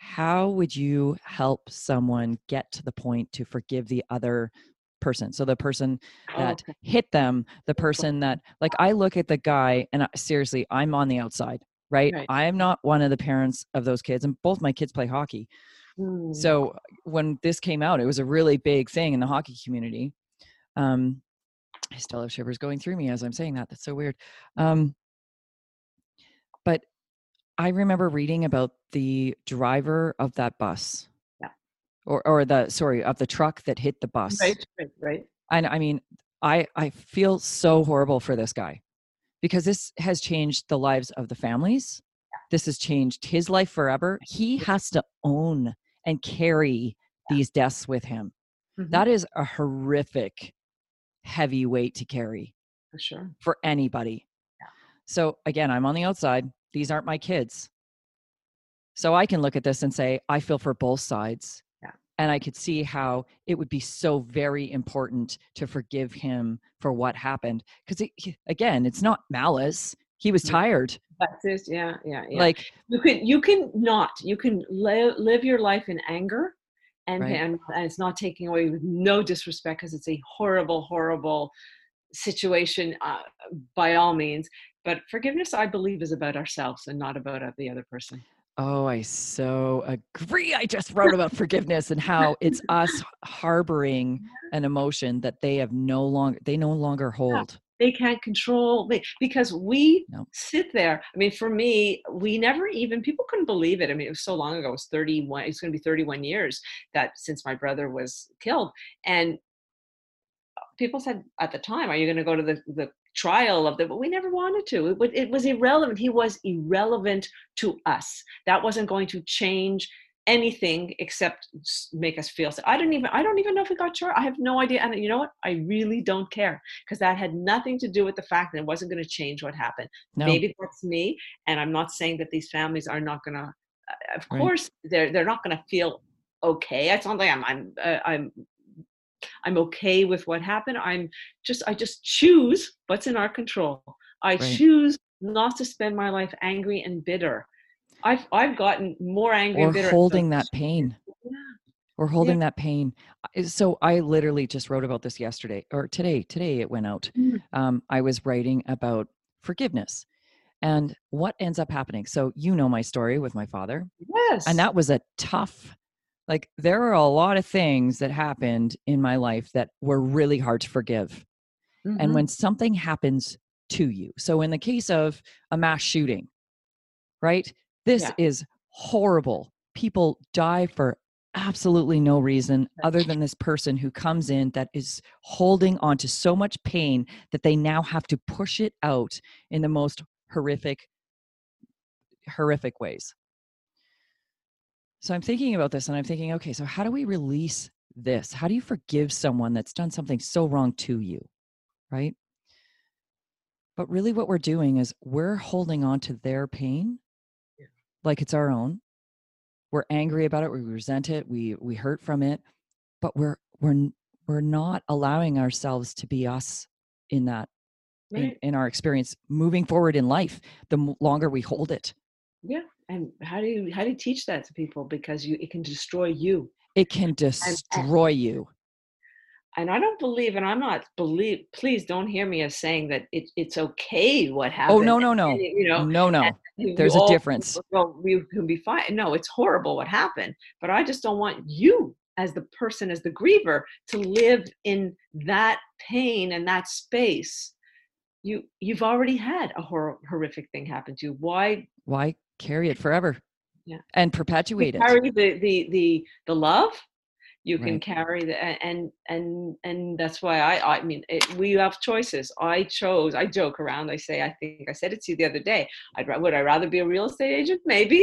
A: How would you help someone get to the point to forgive the other person? So the person oh, that oh, okay. hit them, the person that, like, I look at the guy, and I, seriously, I'm on the outside right? right? I am not one of the parents of those kids, and both my kids play hockey. Mm. So when this came out, it was a really big thing in the hockey community. Um, I still have shivers going through me as I'm saying that. That's so weird. Um, I remember reading about the driver of that bus.
B: Yeah.
A: Or, or the sorry of the truck that hit the bus.
B: Right, right, right.
A: And I mean, I I feel so horrible for this guy because this has changed the lives of the families. This has changed his life forever. He has to own and carry yeah. these deaths with him. Mm-hmm. That is a horrific, heavy weight to carry.
B: For sure.
A: For anybody. Yeah. So again, I'm on the outside. These aren't my kids. So I can look at this and say, I feel for both sides Yeah. and I could see how it would be so very important to forgive him for what happened. Because again, it's not malice. He was tired.
B: That's it. Yeah, yeah, yeah.
A: Like
B: you can, you can not. You can live live your life in anger, and right. and, and it's not taking away with no disrespect because it's a horrible, horrible situation uh, by all means. But forgiveness, I believe, is about ourselves and not about uh, the other person.
A: Oh, I so agree. I just wrote about forgiveness and how it's us harboring an emotion that they have no longer they no longer hold.
B: They can't control because we no. sit there. I mean, for me, we never even people couldn't believe it. I mean, it was so long ago. It was 31. It's going to be 31 years that since my brother was killed, and people said at the time, "Are you going to go to the the trial of them, but we never wanted to. It, it was irrelevant. He was irrelevant to us. That wasn't going to change anything except make us feel. So I don't even. I don't even know if we got charged. I have no idea. And you know what? I really don't care because that had nothing to do with the fact that it wasn't going to change what happened. No. Maybe that's me, and I'm not saying that these families are not going to. Uh, of right. course, they're they're not going to feel okay. It's not like I'm I'm uh, I'm I'm okay with what happened. I'm just I just choose what's in our control. I right. choose not to spend my life angry and bitter. I've I've gotten more angry
A: or
B: and bitter.
A: holding that pain. Yeah. Or holding yeah. that pain. So I literally just wrote about this yesterday or today. Today it went out. Mm. Um, I was writing about forgiveness and what ends up happening. So you know my story with my father.
B: Yes.
A: And that was a tough like there are a lot of things that happened in my life that were really hard to forgive. Mm-hmm. And when something happens to you, so in the case of a mass shooting, right? This yeah. is horrible. People die for absolutely no reason other than this person who comes in that is holding on to so much pain that they now have to push it out in the most horrific horrific ways so i'm thinking about this and i'm thinking okay so how do we release this? How do you forgive someone that's done something so wrong to you? Right? But really what we're doing is we're holding on to their pain like it's our own. We're angry about it we resent it we we hurt from it but we're we're we're not allowing ourselves to be us in that in,
B: Right.
A: in our experience moving forward in life the longer we hold it.
B: Yeah. And how do you how do you teach that to people? Because you it can destroy you.
A: it can destroy you
B: And I don't believe, and I'm not believe. Please don't hear me as saying that it, it's okay what happened.
A: oh no no no
B: and, You know,
A: no no there's a
B: all-
A: difference.
B: Well, we can be fine. No, it's horrible what happened, but I just don't want you as the person, as the griever, to live in that pain and that space. You you've already had a hor- horrific thing happen to you. Why
A: why carry it forever
B: Yeah.
A: and
B: you
A: perpetuate it
B: carry the the the the love? You can
A: Right.
B: carry the and and and that's why I I mean it, we have choices. I chose. I joke around. I say I think I said it to you the other day. I'd would I rather be a real estate agent? Maybe,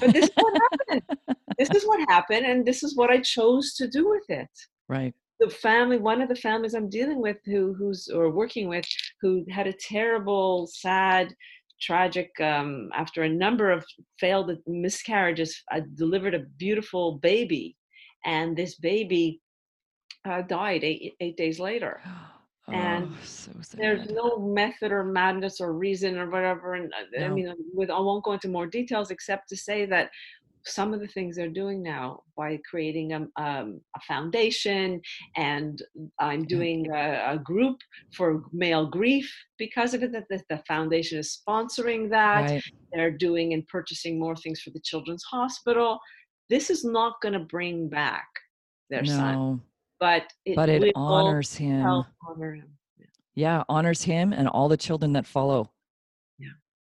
B: but this is what happened. This is what happened, and this is what I chose to do with it.
A: right
B: The family, one of the families I'm dealing with, who who's or working with, who had a terrible, sad, tragic. Um, after a number of failed miscarriages, i delivered a beautiful baby, and this baby uh, died eight eight days later And
A: oh, so sad.
B: there's no method or madness or reason or whatever and uh, i mean with i won't go into more details except to say that some of the things they're doing now by creating a, um, a foundation and i'm doing a, a group for male grief because of it that the, the foundation is sponsoring that.
A: Right.
B: They're doing and purchasing more things for the children's hospital. This is not going to bring back their son but it,
A: but it honors him.
B: honor him
A: yeah. Honors him and all the children that follow.
B: Yeah.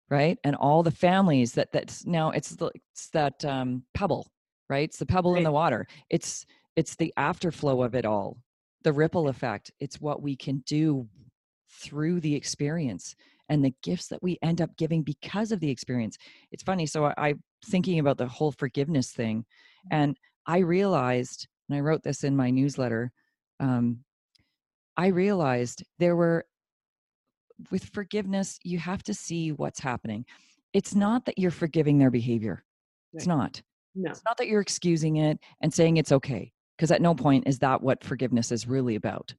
A: Right? And all the families that that's now it's the it's that um pebble right? It's the pebble in the water. It's it's the afterflow of it all the ripple effect. It's what we can do through the experience and the gifts that we end up giving because of the experience. It's funny so i, I thinking about the whole forgiveness thing and i realized and i wrote this in my newsletter um, I realized there were, with forgiveness, you have to see what's happening. It's not that you're forgiving their behavior. It's not.
B: no
A: It's not that you're excusing it and saying it's okay. Because at no point is that what forgiveness is really about.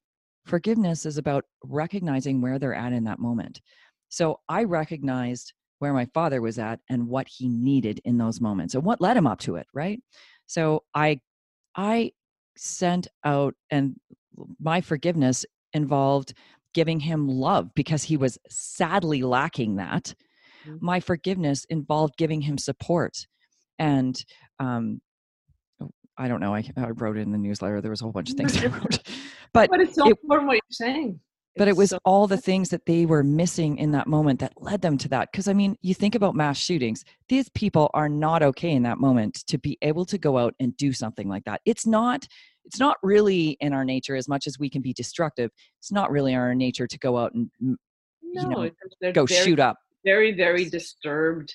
A: Forgiveness is about recognizing where they're at in that moment. So I recognized where my father was at and what he needed in those moments and what led him up to it, right? So I I sent out and my forgiveness involved giving him love because he was sadly lacking that.
B: Mhm.
A: My forgiveness involved giving him support. And um, oh, I don't know, I, I wrote it in the newsletter. There was a whole bunch of things I wrote. But
B: but it's so
A: it-
B: important what you're saying.
A: but it was
B: so-
A: all the things that they were missing in that moment that led them to that because i mean you think about mass shootings these people are not okay in that moment to be able to go out and do something like that it's not it's not really in our nature as much as we can be destructive it's not really our nature to go out and
B: no,
A: know,
B: they're
A: go shoot up
B: Very, very disturbed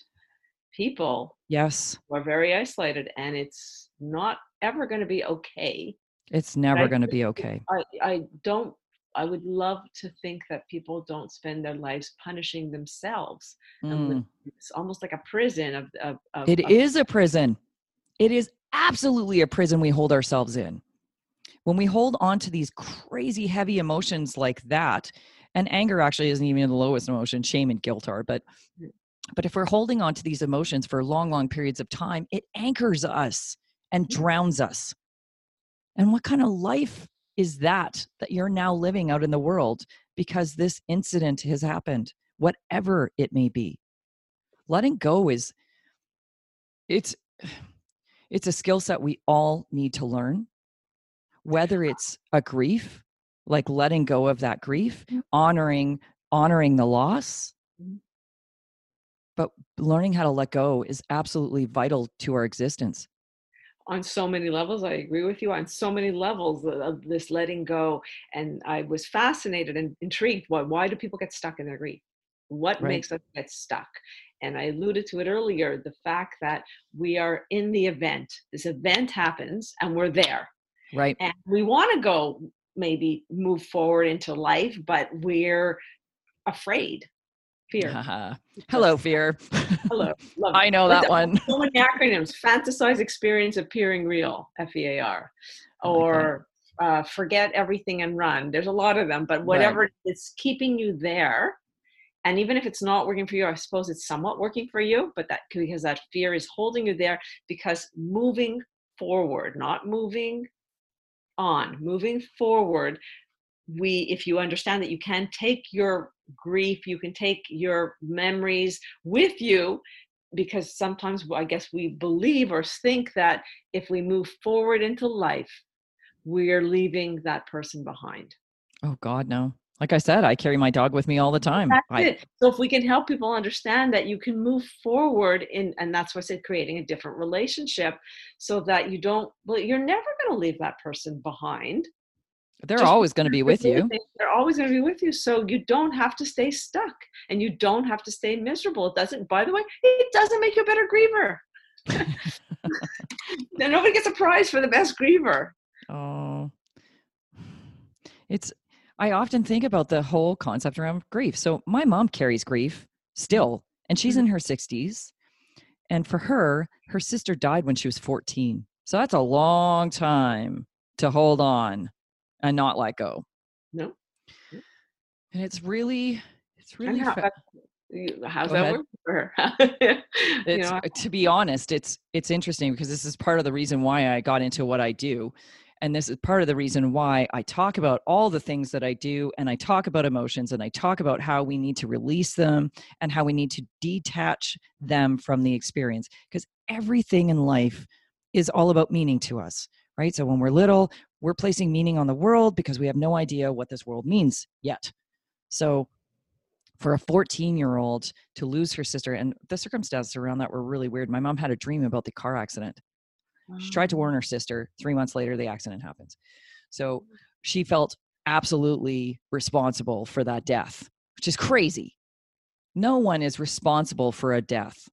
B: people
A: yes
B: who are very isolated, and it's not ever going to be okay.
A: it's never going to be okay
B: I, I don't. I would love to think that people don't spend their lives punishing themselves.
A: Mm.
B: It's almost like a prison of. of, of
A: It
B: of-
A: is a prison. It is absolutely a prison we hold ourselves in. When we hold on to these crazy heavy emotions like that, and anger actually isn't even the lowest emotion, shame and guilt are, but but if we're holding on to these emotions for long, long periods of time, it anchors us and drowns us. And what kind of life is that that you're now living out in the world because this incident has happened, whatever it may be? Letting go is it's it's a skill set we all need to learn whether it's a grief like letting go of that grief
B: Mm.
A: honoring honoring the loss
B: Mhm.
A: but learning how to let go is absolutely vital to our existence
B: on so many levels. I agree with you on so many levels of this letting go. And I was fascinated and intrigued. Why, why do people get stuck in their grief? What right. makes us get stuck? And I alluded to it earlier the fact that we are in the event. This event happens and we're there.
A: Right.
B: And we want to go maybe move forward into life, but we're afraid fear.
A: Hello, fear.
B: Hello.
A: I know that one.
B: So many acronyms: fantasize, experience, appearing real. F E A R, or uh, forget everything and run. There's a lot of them, but whatever right. is keeping you there, and even if it's not working for you, I suppose it's somewhat working for you. But that because that fear is holding you there, because moving forward, not moving on, moving forward we if you understand that you can take your grief you can take your memories with you because sometimes i guess we believe or think that if we move forward into life we're leaving that person behind.
A: Oh god no like i said i carry my dog with me all the time
B: that's
A: I,
B: it. so if we can help people understand that you can move forward in and that's why i said creating a different relationship so that you don't well you're never going to leave that person behind
A: they're Just always going to be with you.
B: They're always going to be with you. So you don't have to stay stuck and you don't have to stay miserable. It doesn't, by the way, it doesn't make you a better griever. then nobody gets a prize for the best griever.
A: Oh, it's, I often think about the whole concept around grief. So my mom carries grief still, and she's in mm-hmm. her 60s. And for her, her sister died when she was 14. So that's a long time to hold on and not let go.
B: No.
A: And it's really, it's really. How, fa-
B: how's Go that ahead. work for her?
A: it's, know? to be honest, it's it's interesting because this is part of the reason why I got into what I do. And this is part of the reason why I talk about all the things that I do, and I talk about emotions, and I talk about how we need to release them and how we need to detach them from the experience. Because everything in life is all about meaning to us right? So when we're little, we're placing meaning on the world because we have no idea what this world means yet. So for a 14 year old to lose her sister, and the circumstances around that were really weird. My mom had a dream about the car accident. She tried to warn her sister. Three months later, the accident happens. So she felt absolutely responsible for that death, which is crazy. No one is responsible for a death.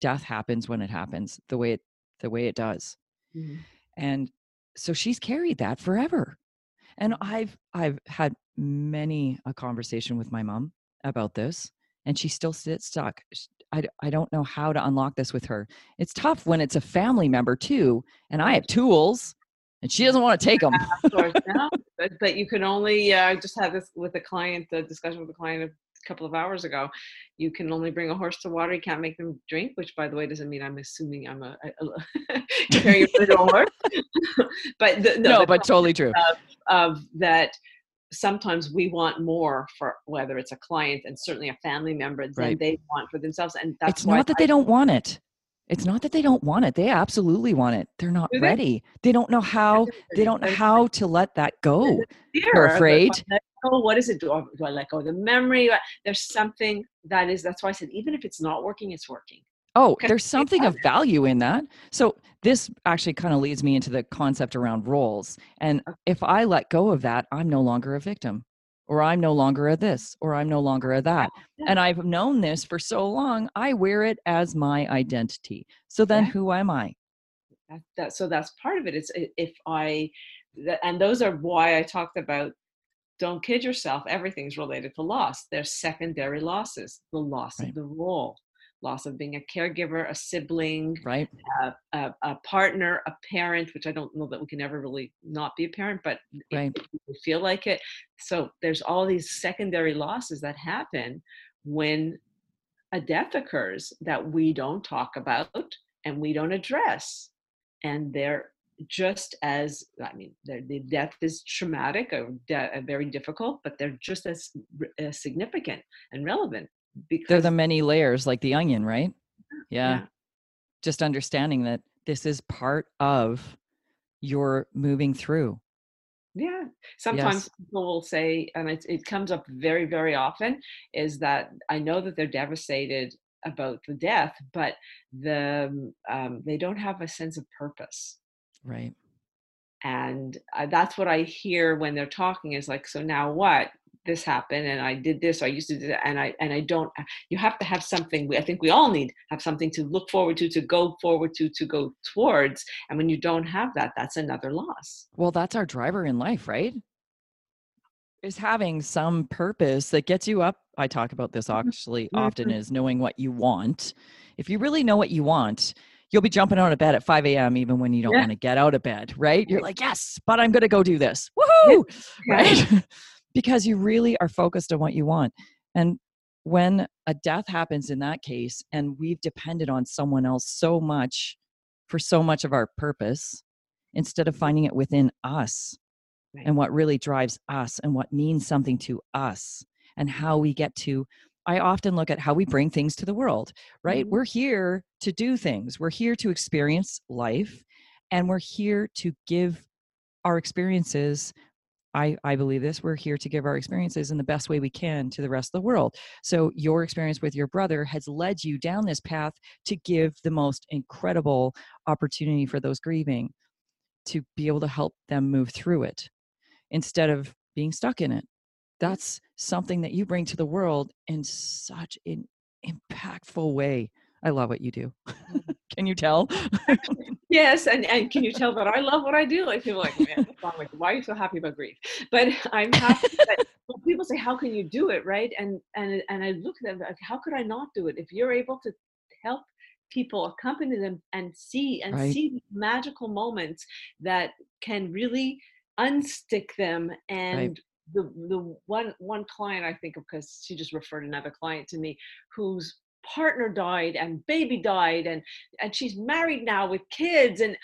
A: Death happens when it happens, the way it the way it does. Mm-hmm. And so she's carried that forever and i've i've had many a conversation with my mom about this and she still sits stuck I, I don't know how to unlock this with her. It's tough when it's a family member too and i have tools and she doesn't want to take them.
B: No, but, but you can only uh, just have this with a client the discussion with a client a couple of hours ago. You can only bring a horse to water you can't make them drink which by the way doesn't mean i'm assuming i'm a, a, a to a horse. But the,
A: no, no but totally true.
B: of, of that sometimes we want more for whether it's a client and certainly a family member than right. they want for themselves and that's
A: it's not that I, they don't want it. It's not that they don't want it. They absolutely want it. They're not ready. They don't know how they don't know how to let that go. they're afraid.
B: Oh, what is it? Do I, do I let go of the memory? There's something that is, that's why I said, even if it's not working, it's working.
A: Oh, there's something of value in that. So this actually kind of leads me into the concept around roles. And if I let go of that, I'm no longer a victim, or I'm no longer a this, or I'm no longer a that. Yeah. And I've known this for so long, I wear it as my identity. So then yeah. who am I?
B: That, that, so that's part of it. It's if I, and those are why I talked about don't kid yourself, everything's related to loss. There's secondary losses the loss right. of the role, loss of being a caregiver, a sibling,
A: right?
B: A, a, a, partner, a parent, which I don't know that we can ever really not be a parent, but
A: right.
B: we feel like it. So there's all these secondary losses that happen when a death occurs that we don't talk about and we don't address. And they're just as I mean, the death is traumatic or de- uh, very difficult, but they're just as, as, significant and relevant.
A: Because they're the many layers, like the onion, right? Yeah. yeah. Just understanding that this is part of your moving through.
B: Yeah. Sometimes yes. people will say, and it, it comes up very, very often, is that I know that they're devastated about the death, but the um, they don't have a sense of purpose
A: Right.
B: And uh, that's what I hear when they're talking is like, so now what? This happened, and I did this. I used to do that, and I and I don't. uh, You have to have something. I think we all need have something to look forward to, to go forward to, to go towards. And when you don't have that, that's another loss.
A: Well, that's our driver in life, right? Is having some purpose that gets you up. I talk about this actually often is knowing what you want. If you really know what you want, you'll be jumping out of bed at 5 a.m. even when you don't
B: Yeah.
A: want to get out of bed, right? You're like, yes, but I'm going to go do this. Woohoo! Right? because you really are focused on what you want. And when a death happens in that case, and we've depended on someone else so much for so much of our purpose, instead of finding it within us
B: Right.
A: and what really drives us and what means something to us and how we get to i often look at how we bring things to the world right
B: Mhm.
A: we're here to do things we're here to experience life and we're here to give our experiences I, I believe this we're here to give our experiences in the best way we can to the rest of the world so your experience with your brother has led you down this path to give the most incredible opportunity for those grieving to be able to help them move through it instead of being stuck in it. That's something that you bring to the world in such an impactful way. I love what you do. Mm-hmm. Can you tell?
B: Yes, and, and can you tell that I love what I do? Like people are like, man, what's wrong with you? why are you so happy about grief? But I'm happy that when people say, how can you do it, right? And and and I look at them like, how could I not do it? If you're able to help people, accompany them, and see and
A: Right.
B: see magical moments that can really unstick them and. The, the one one client I think of because she just referred another client to me whose partner died and baby died and and she's married now with kids and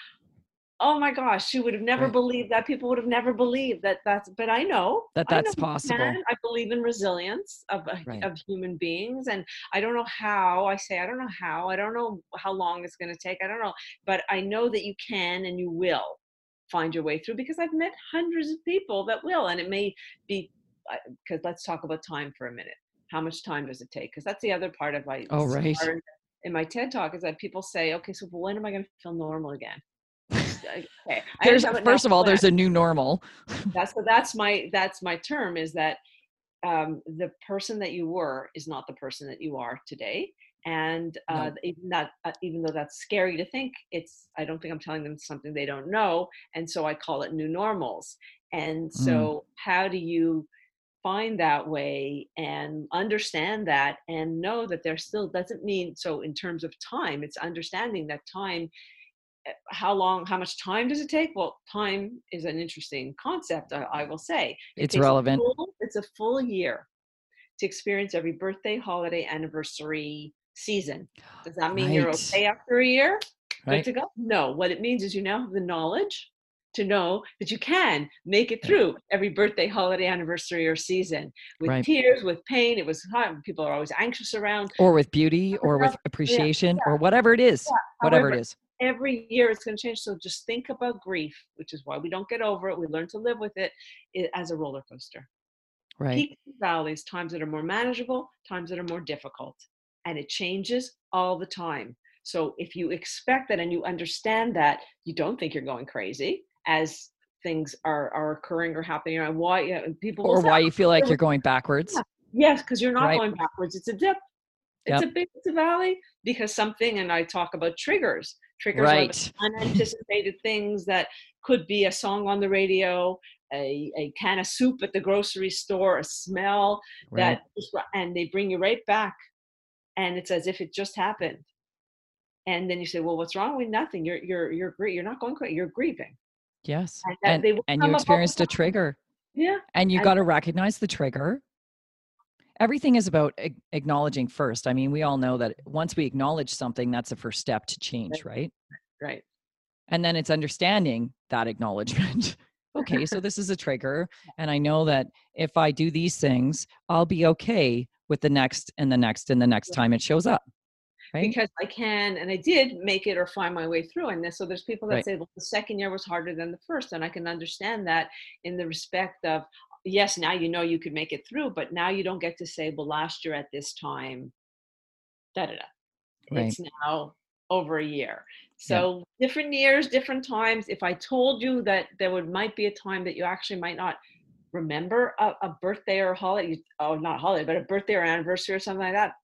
B: oh my gosh she would have never
A: Right.
B: believed that people would have never believed that that's but i know
A: That
B: I know
A: that's possible.
B: can. i believe in resilience of uh,
A: Right.
B: of human beings and i don't know how i say i don't know how i don't know how long it's going to take i don't know but i know that you can and you will find your way through because i've met hundreds of people that will and it may be because let's talk about time for a minute how much time does it take because that's the other part of my
A: Oh, right.
B: in my ted talk is that people say okay so when am i going to feel normal again okay
A: There's first of all, there's a new normal.
B: that's so that's my that's my term is that um, the person that you were is not the person that you are today and uh,
A: No.
B: even that uh, even though that's scary to think it's i don't think i'm telling them something they don't know and so i call it new normals and so how do you find that way and understand that and know that there still doesn't mean so in terms of time it's understanding that time uh, how long how much time does it take? Well time is an interesting concept i, I will say. It
A: It's
B: takes a
A: relevant.
B: full- it's a full year to experience every birthday holiday anniversary season. Does that mean you're okay after a year? Good
A: Right.
B: to go? No. What it means is you now have the knowledge to know that you can make it through every birthday holiday anniversary or season with
A: Right.
B: tears with pain it was hard people are always anxious around
A: Or with beauty or with appreciation or whatever it is. Whatever it is.
B: every year it's going to change. So just think about grief, which is why we don't get over it. We learn to live with it, as a roller coaster.
A: Right.
B: Peaks and valleys, times that are more manageable, times that are more difficult. And it changes all the time. So if you expect that and you understand that, you don't think you're going crazy as things are, are occurring or happening. And why yeah, and people
A: Or
B: say,
A: why you feel like you're going backwards.
B: Yeah. Yes, because you're not
A: Right.
B: going backwards. It's a dip. It's
A: Yep.
B: a big it's a valley because something, and I talk about triggers. Triggers
A: Right.
B: unanticipated things that could be a song on the radio, a, a can of soup at the grocery store, a smell
A: Right.
B: that and they bring you right back. And it's as if it just happened. And then you say, Well, what's wrong with nothing? You're you're you're great. You're not going crazy. You're grieving.
A: Yes.
B: And
A: And, and you
B: up all the
A: experienced a trigger.
B: Yeah.
A: And you got to recognize the trigger. Everything is about acknowledging first. I mean, we all know that once we acknowledge something, that's the first step to change, right?
B: Right.
A: And then it's understanding that acknowledgement. okay, so this is a trigger. And I know that if I do these things, I'll be okay with the next and the next and the next time it shows up. Right?
B: because I can and I did make it or find my way through. And so there's people that
A: Right.
B: say, well, the second year was harder than the first. And I can understand that in the respect of, yes, now you know you could make it through, but now you don't get to say, well, last year at this time, da da da.
A: Right.
B: It's now over a year. So different years, different times. If I told you that there would might be a time that you actually might not remember a, a birthday or a holiday, oh, not a holiday, but a birthday or anniversary or something like that,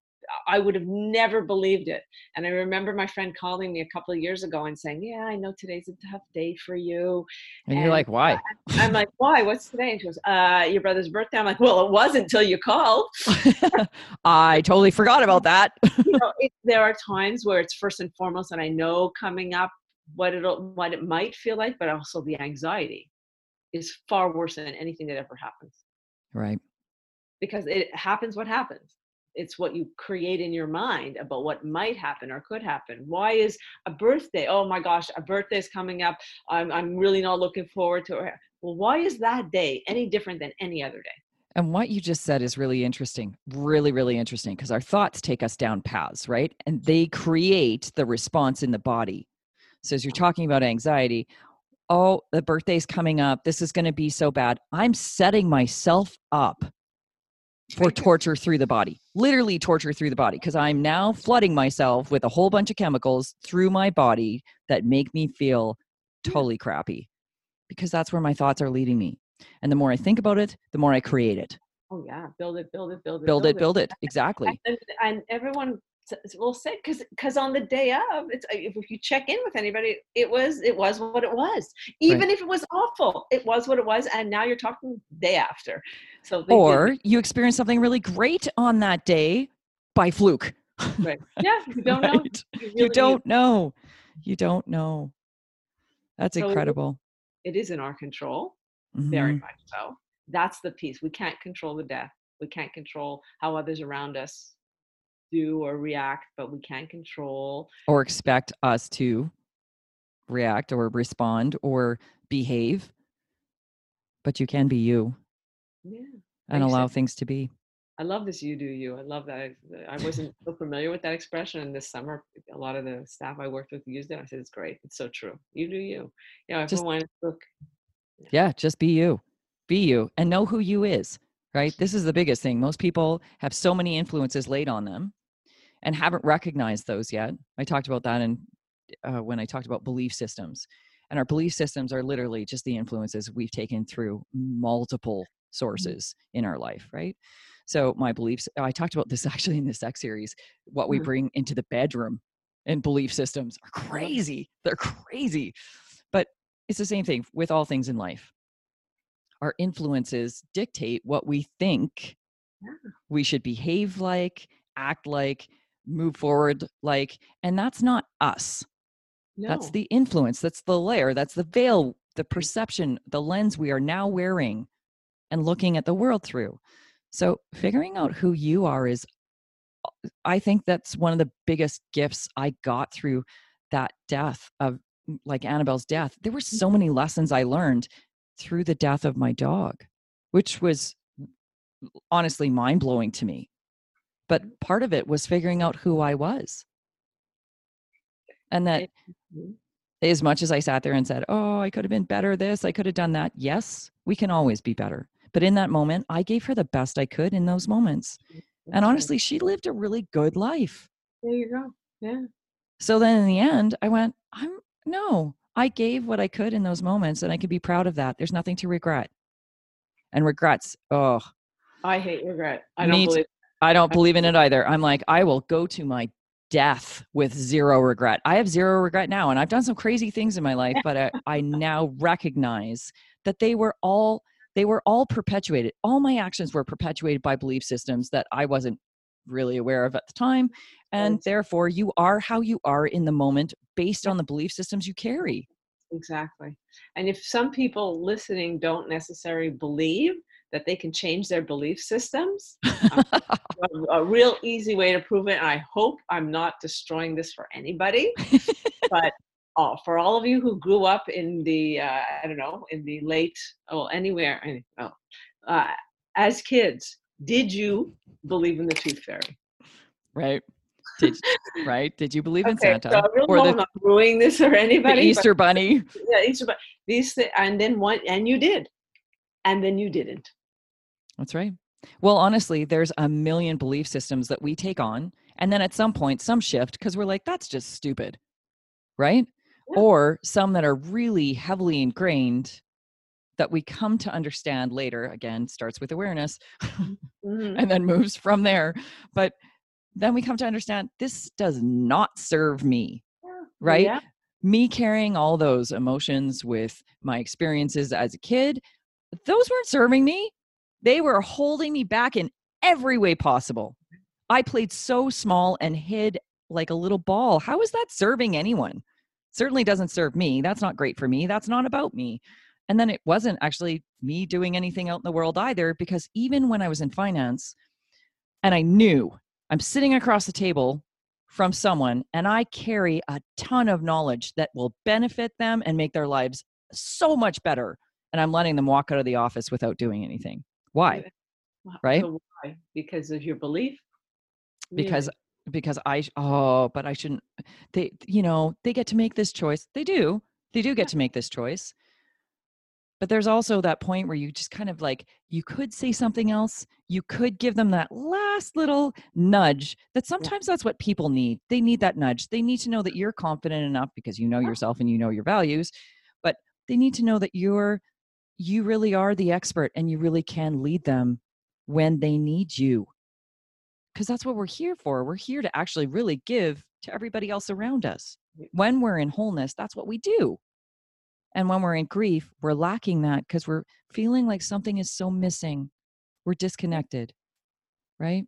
B: I would have never believed it. And I remember my friend calling me a couple of years ago and saying, Yeah, I know today's a tough day for you.
A: And, and you're like, Why?
B: I'm like, Why? What's today? And she goes, uh, Your brother's birthday. I'm like, Well, it wasn't until you called.
A: I totally forgot about that.
B: you know, it, there are times where it's first and foremost, and I know coming up what it'll what it might feel like, but also the anxiety is far worse than anything that ever happens.
A: Right.
B: Because it happens what happens it's what you create in your mind about what might happen or could happen. Why is a birthday oh my gosh a birthday is coming up i'm, I'm really not looking forward to it. Well why is that day any different than any other day?
A: And what you just said is really interesting really really interesting because our thoughts take us down paths right? And they create the response in the body. So as you're oh. talking about anxiety oh the birthday's coming up this is going to be so bad i'm setting myself up for torture through the body literally torture through the body because i'm now flooding myself with a whole bunch of chemicals through my body that make me feel mm. totally crappy because that's where my thoughts are leading me. And the more i think about it the more i create it.
B: Oh yeah. Build it build it build it
A: build, build it, it. build it exactly.
B: And, and everyone will say because because on the day of it's if you check in with anybody it was it was what it was. Even right. if it was awful it was what it was and now you're talking day after. So
A: or you experience something really great on that day by fluke.
B: Right. Yeah you don't right? know
A: you, really you don't know. You don't know. That's so incredible.
B: it is in our control. Mm-hmm. very much so. That's the piece. We can't control the death. We can't control how others around us do or react, but we can't control.
A: Or expect us to react or respond or behave. But you can be you.
B: Yeah.
A: And allow things to be.
B: I love this you do you. I love that. I wasn't so familiar with that expression. And this summer, a lot of the staff I worked with used it. I said, it's great. It's so true. You do you. Yeah. If just, I want to book.
A: Yeah. yeah, just be you. Be you and know who you is right? This is the biggest thing. Most people have so many influences laid on them and haven't recognized those yet. I talked about that in uh, when I talked about belief systems. And our belief systems are literally just the influences we've taken through multiple mm-hmm. sources in our life, right? So my beliefs, I talked about this actually in the sex series, what we mm-hmm. bring into the bedroom and belief systems are crazy. They're crazy. But it's the same thing with all things in life our influences dictate what we think yeah. we should behave like, act like, move forward like. And that's not us. No. That's the influence, that's the layer, that's the veil, the perception, the lens we are now wearing and looking at the world through. So, figuring out who you are is, uh, I think that's one of the biggest gifts I got through that death of like Annabelle's death. There were so many lessons I learned through the death of my dog, which was honestly mind blowing to me. But mm-hmm. part of it was figuring out who I was. And that mm-hmm. as much as I sat there and said, Oh, I could have been better this, I could have done that. Yes, we can always be better. But in that moment, I gave her the best I could in those moments. And honestly, she lived a really good life.
B: There you go. Yeah.
A: So then in the end, I went, I'm no, I gave what I could in those moments and I could be proud of that. There's nothing to regret. And regrets, oh.
B: I hate regret. I don't believe
A: I don't believe in it either. I'm like, I will go to my death with zero regret. I have zero regret now, and I've done some crazy things in my life, but I, I now recognize that they were all they were all perpetuated. All my actions were perpetuated by belief systems that I wasn't really aware of at the time. And therefore, you are how you are in the moment based on the belief systems you carry.
B: Exactly. And if some people listening don't necessarily believe that they can change their belief systems, a, a real easy way to prove it, and I hope I'm not destroying this for anybody, but uh, for all of you who grew up in the, uh, I don't know, in the late, oh, anywhere, oh, uh, as kids, did you believe in the tooth fairy?
A: Right. Did, right? Did you believe in
B: okay,
A: Santa?
B: So I or the, not ruining this or anybody.
A: The Easter Bunny.
B: Yeah, Easter Bunny. These th- and then one, and you did, and then you didn't.
A: That's right. Well, honestly, there's a million belief systems that we take on, and then at some point, some shift because we're like, that's just stupid. right?
B: Yeah.
A: Or some that are really heavily ingrained that we come to understand later. Again, starts with awareness
B: Mhm.
A: and then moves from there. But then we come to understand this does not serve me,
B: Yeah.
A: right?
B: Yeah.
A: Me carrying all those emotions with my experiences as a kid, those weren't serving me. They were holding me back in every way possible. I played so small and hid like a little ball. How is that serving anyone? Certainly doesn't serve me. That's not great for me. That's not about me. And then it wasn't actually me doing anything out in the world either, because even when I was in finance and I knew I'm sitting across the table from someone and I carry a ton of knowledge that will benefit them and make their lives so much better. And I'm letting them walk out of the office without doing anything. Why? Right?
B: so why? Because of your belief?
A: Because
B: Really?
A: because I oh, but I shouldn't they you know, they get to make this choice. They do. They do get to make this choice. But there's also that point where you just kind of like you could say something else. You could give them that last little nudge that sometimes that's what people need. They need that nudge. They need to know that you're confident enough because you know yourself and you know your values, but they need to know that you're you really are the expert and you really can lead them when they need you. Cuz that's what we're here for. We're here to actually really give to everybody else around us. When we're in wholeness, that's what we do. And when we're in grief, we're lacking that because we're feeling like something is so missing. We're disconnected, right?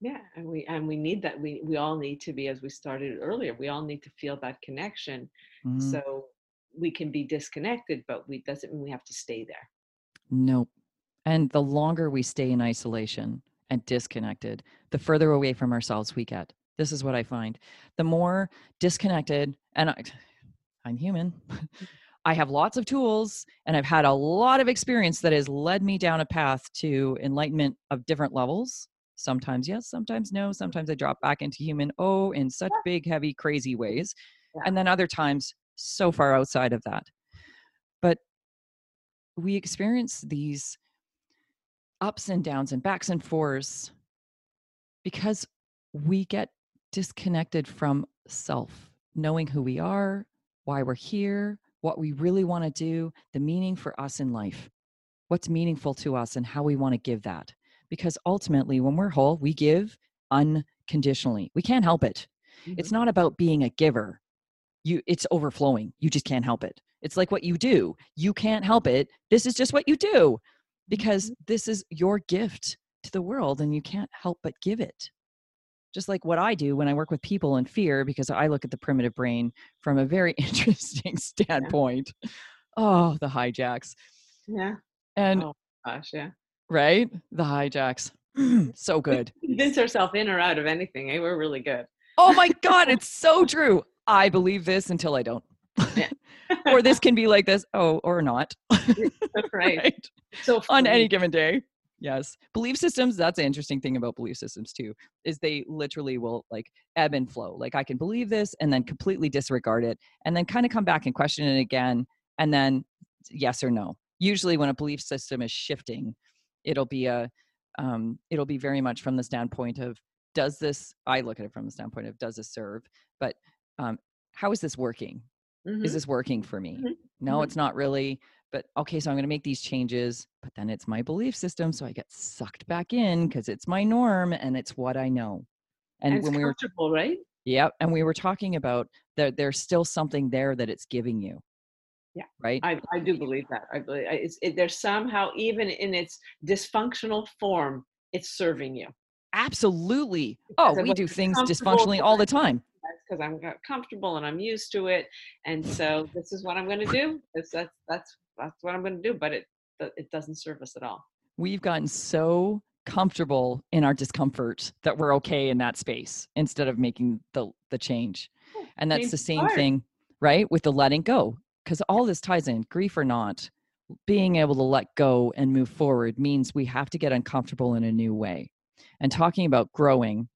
B: Yeah, and we and we need that. We we all need to be, as we started earlier, we all need to feel that connection.
A: Mhm.
B: So we can be disconnected, but we doesn't mean we have to stay there.
A: Nope. And the longer we stay in isolation and disconnected, the further away from ourselves we get. This is what I find. The more disconnected, and I, I'm human, I have lots of tools and I've had a lot of experience that has led me down a path to enlightenment of different levels. Sometimes yes, sometimes no. Sometimes I drop back into human, oh, in such big, heavy, crazy ways.
B: Yeah.
A: And then other times, so far outside of that. But we experience these ups and downs and backs and forths because we get disconnected from self, knowing who we are, why we're here, what we really want to do, the meaning for us in life, what's meaningful to us, and how we want to give that. Because ultimately, when we're whole, we give unconditionally. We can't help it. Mm-hmm. It's not about being a giver. You it's overflowing. You just can't help it. It's like what you do. You can't help it. This is just what you do because mm-hmm. this is your gift to the world and you can't help but give it. Just like what I do when I work with people in fear because I look at the primitive brain from a very interesting standpoint. Oh, the hijacks.
B: Yeah.
A: And
B: Oh gosh, yeah.
A: right? The hijacks. so good.
B: Convince ourselves in or out of anything. Eh? We're really good.
A: Oh my God, it's so true. I believe this until I don't.
B: Yeah.
A: or this can be like this. Oh, or not.
B: That's right.
A: right?
B: So
A: On any given day. Yes. Belief systems, that's an interesting thing about belief systems too, is they literally will like ebb and flow. Like I can believe this and then completely disregard it and then kind of come back and question it again and then yes or no. Usually when a belief system is shifting, it'll be a um, it'll be very much from the standpoint of does this i look at it from the standpoint of does this serve but um, how is this working
B: Mhm.
A: is this working for me
B: Mhm.
A: no
B: Mhm.
A: it's not really but okay so i'm going to make these changes but then it's my belief system so i get sucked back in because it's my norm and it's what i know and,
B: And
A: when we were
B: comfortable, right?
A: yep and we were talking about that there's still something there that it's giving you
B: Yeah.
A: right
B: I, I do believe that. I believe it's, it, there's somehow, even in its dysfunctional form, it's serving you.
A: absolutely oh,
B: Because
A: oh we do things dysfunctionally all the time
B: because I'm comfortable and I'm used to it, and so this is what I'm going to do. It's, that's that's that's what I'm going to do. But it it doesn't serve us at all.
A: we've gotten so comfortable in our discomfort that we're okay in that space instead of making the the change and that's the same
B: hard.
A: thing right with the letting go because all this ties in grief or not being able to let go and move forward means we have to get uncomfortable in a new way and talking about growing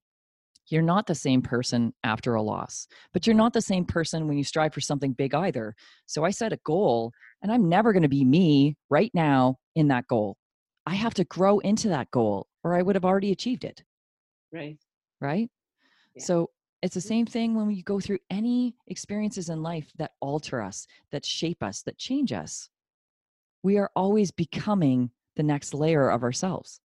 A: you're not the same person after a loss but you're not the same person when you strive for something big either so i set a goal and i'm never going to be me right now in that goal I have to grow into that goal or I would have already achieved it,
B: Right.
A: right?
B: Yeah.
A: So It's the mm-hmm. same thing when we go through any experiences in life that alter us, that shape us, that change us. We are always becoming the next layer of ourselves.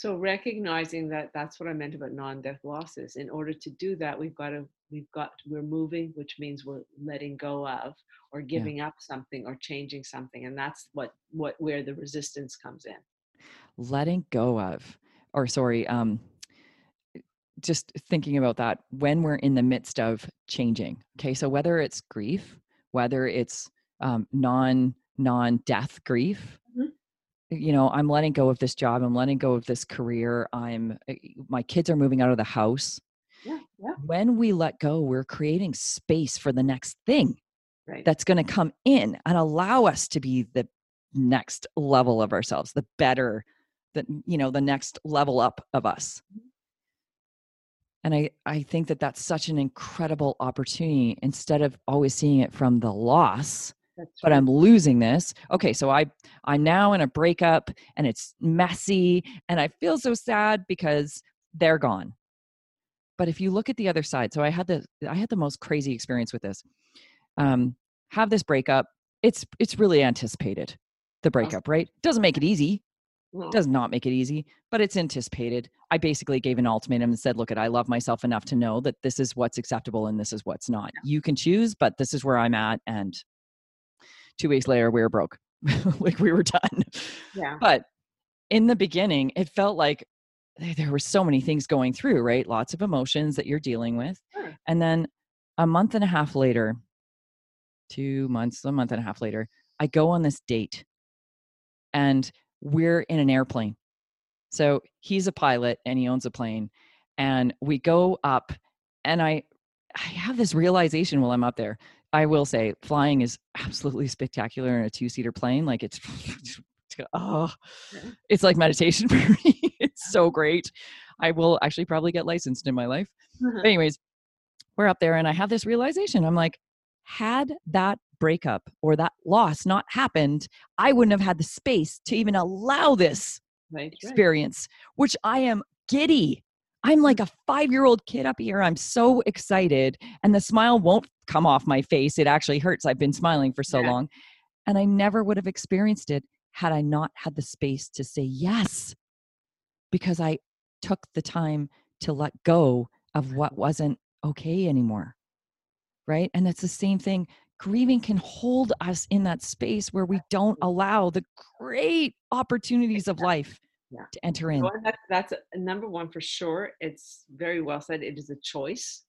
B: So recognizing that that's what I meant about non-death losses. In order to do that, we've got to we've got we're moving, which means we're letting go of or giving yeah. up something or changing something, and that's what what where the resistance comes in.
A: Letting go of, or sorry, um, just thinking about that when we're in the midst of changing. Okay, so whether it's grief, whether it's um, non non death grief, you know i'm letting go of this job i'm letting go of this career i'm eh, my kids are moving out of the house
B: yeah, yeah.
A: when we let go we're creating space for the next thing
B: right.
A: that's going to come in and allow us to be the next level of ourselves the better the you know the next level up of us mm-hmm. and i i think that that's such an incredible opportunity instead of always seeing it from the loss that's but right. I'm losing this. Okay, so I I'm now in a breakup and it's messy and I feel so sad because they're gone. But if you look at the other side, so I had the I had the most crazy experience with this. Um, have this breakup. It's it's really anticipated. The breakup, right? Doesn't make it easy. Does not make it easy, but it's anticipated. I basically gave an ultimatum and said, "Look, at I love myself enough to know that this is what's acceptable and this is what's not. You can choose, but this is where I'm at, and two weeks later we were broke. Like we were done.
B: Yeah.
A: But in the beginning it felt like there were so many things going through right? Lots of emotions that you're dealing with.
B: Sure.
A: and then a month and a half later two months a month and a half later i go on this date and we're in an airplane. So he's a pilot and he owns a plane and we go up and i i have this realization while i'm up there I will say flying is absolutely spectacular in a two seater plane. Like it's, oh, it's like meditation for me. it's so great. I will actually probably get licensed in my life. Uh-huh. Anyways, we're up there and I have this realization. I'm like, had that breakup or that loss not happened, I wouldn't have had the space to even allow this
B: right,
A: experience, right. which I am giddy I'm like a five year old kid up here. I'm so excited. And the smile won't come off my face. It actually hurts. I've been smiling for so yeah. long. And I never would have experienced it had I not had the space to say yes, because I took the time to let go of what wasn't okay anymore. Right. And that's the same thing. Grieving can hold us in that space where we don't allow the great opportunities of life
B: yeah.
A: to enter in.
B: Well, that's, that's a, number one for sure. It's very well said. It is a choice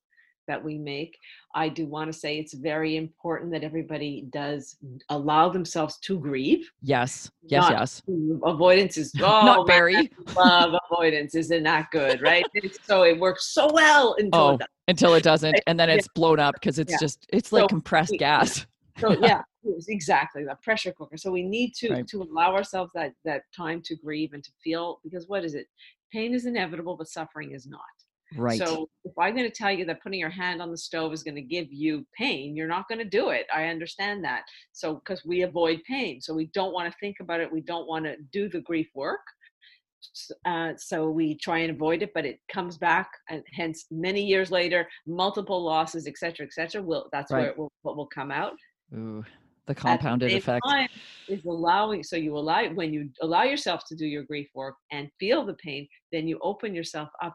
B: that we make. I do want to say it's very important that everybody does allow themselves to grieve.
A: Yes, yes,
B: Not
A: yes.
B: Avoidance is oh,
A: not very
B: love avoidance. Isn't that good, right? so it works so well until
A: oh,
B: it doesn't.
A: until it doesn't, and then it's blown up because it's yeah. just it's like so, compressed gas.
B: So yeah, exactly the pressure cooker. So we need to right. to allow ourselves that that time to grieve and to feel because what is it? Pain is inevitable, but suffering is not.
A: Right.
B: So if I'm going to tell you that putting your hand on the stove is going to give you pain, you're not going to do it. I understand that. So because we avoid pain, so we don't want to think about it. We don't want to do the grief work. Uh, so we try and avoid it, but it comes back, and hence many years later, multiple losses, etc., etc. Will that's right. where it will, what will come out.
A: Ooh, the compounded
B: the
A: effect.
B: is allowing. So you allow when you allow yourself to do your grief work and feel the pain, then you open yourself up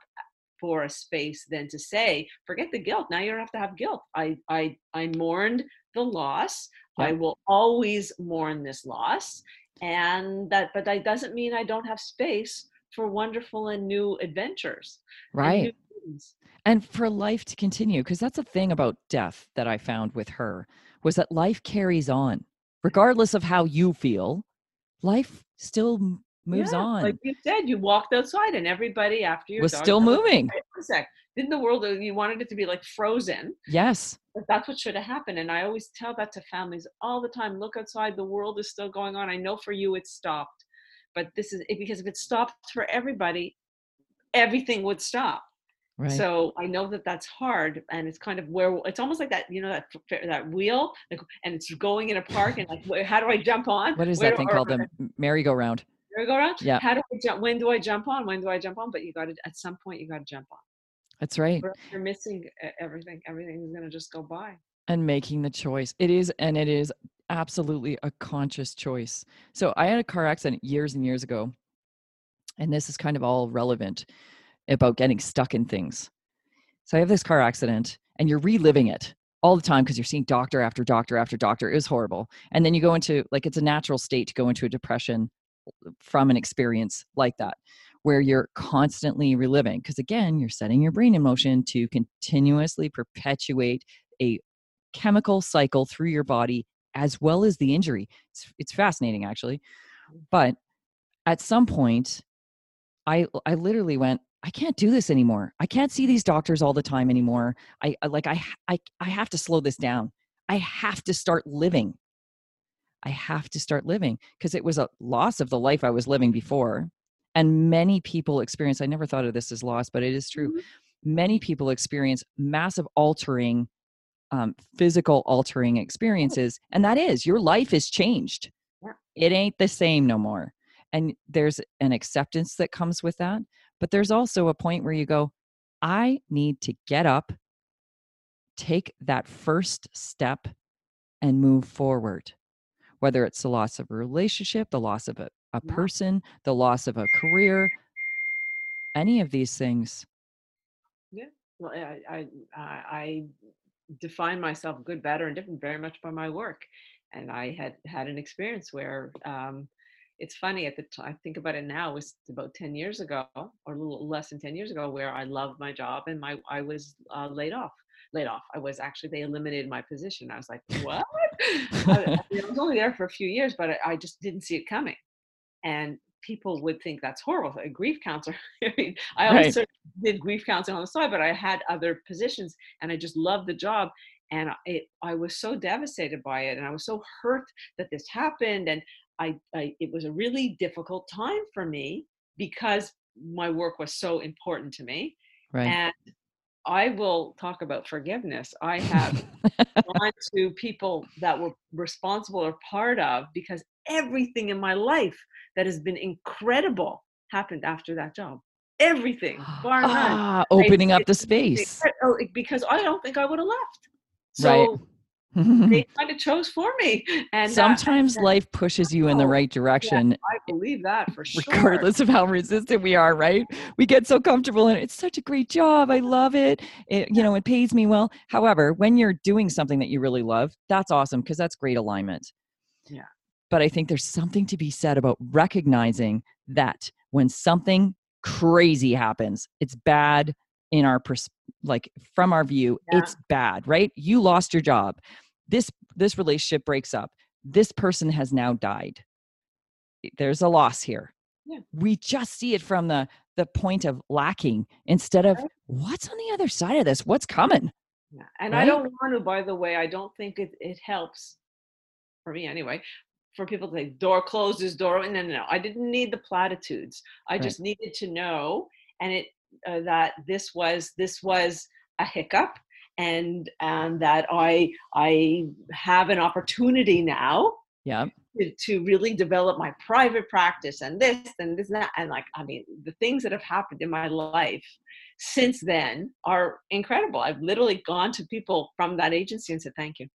B: for a space then to say forget the guilt now you don't have to have guilt. I i i mourned the loss. Yep. i will always mourn this loss and that but that doesn't mean i don't have space for wonderful and new adventures
A: right. and, and for life to continue because that's a thing about death that i found with her was that life carries on regardless of how you feel life still moves
B: yeah,
A: on.
B: like you said you walked outside and everybody after you
A: was still moving.
B: didn't the world uh, you wanted it to be like frozen
A: yes.
B: but that's what should have happened and i always tell that to families all the time look outside the world is still going on i know for you it stopped but this is because if it stopped for everybody everything would stop Right. So I know that that's hard, and it's kind of where it's almost like that, you know, that that wheel, like, and it's going in a park, and like, how do I jump on?
A: What is
B: where
A: that thing called? The merry-go-round.
B: Merry-go-round.
A: Yeah.
B: How do I jump? When do I jump on? When do I jump on? But you got to at some point you got to jump on.
A: That's right.
B: You're missing everything. Everything is going to just go by.
A: And making the choice. It is, and it is absolutely a conscious choice. So I had a car accident years and years ago, and this is kind of all relevant about getting stuck in things. So I have this car accident, and you're reliving it all the time because you're seeing doctor after doctor after doctor. It was horrible. And then you go into like it's a natural state to go into a depression uh, from an experience like that where you're constantly reliving because again you're setting your brain in motion to continuously perpetuate a chemical cycle through your body as well as the injury it's, it's fascinating actually mm. but at some point i i literally went i can't do this anymore. I can't see these doctors all the time anymore. I, I like I, I i have to slow this down. I have to start living. I have to start living because it was a loss of the life i was living before and many people experience i never thought of this as loss but it is true. Mm-hmm. many people experience massive altering um, physical altering experiences and that is your life is changed. Yeah. it ain't the same no more. And there's an acceptance that comes with that but there's also a point where you go i need to get up take that first step and move forward whether it's the loss of a relationship the loss of a a yeah. person, the loss of a career, any of these things.
B: Yeah, well, I, I, I define myself good, better, and different very much by my work, and I had had an experience where um, it's funny at the time. I think about it now. It was about ten years ago, or a little less than ten years ago, where I loved my job and my I was uh, laid off laid off. I was actually they eliminated my position. I was like, what? I, I, was only there for a few years, but I, I, just didn't see it coming and people would think that's horrible. A grief counselor. I mean, I always right. sort did grief counseling on the side, but I had other positions, and I just loved the job. And it, I was so devastated by it, and I was so hurt that this happened. And I, I, it was a really difficult time for me because my work was so important to me.
A: Right.
B: And I will talk about forgiveness. I have gone to people that were responsible or part of because everything in my life that has been incredible happened after that job. Everything, bar none.
A: Ah, opening I, up the space.
B: Oh, because I don't think I would have left. So right they kind of chose for me. And
A: uh, sometimes uh, life pushes you in the right direction.
B: Yeah, I believe that for sure.
A: Regardless of how resistant we are, right? We get so comfortable and it's such a great job. I love it. it you know, it pays me well. However, when you're doing something that you really love, that's awesome because that's great alignment.
B: Yeah.
A: But I think there's something to be said about recognizing that when something crazy happens, it's bad in our pers- like from our view yeah. it's bad right you lost your job this this relationship breaks up this person has now died there's a loss here
B: yeah.
A: we just see it from the the point of lacking instead of right. what's on the other side of this what's coming
B: yeah. and right? i don't want to by the way i don't think it, it helps for me anyway for people to say door closes door no no no i didn't need the platitudes i right. just needed to know and it uh, that this was this was a hiccup and and that I I have an opportunity now
A: yeah
B: to, to really develop my private practice and this and this and that and like I mean the things that have happened in my life since then are incredible. I've literally gone to people from that agency and said thank you.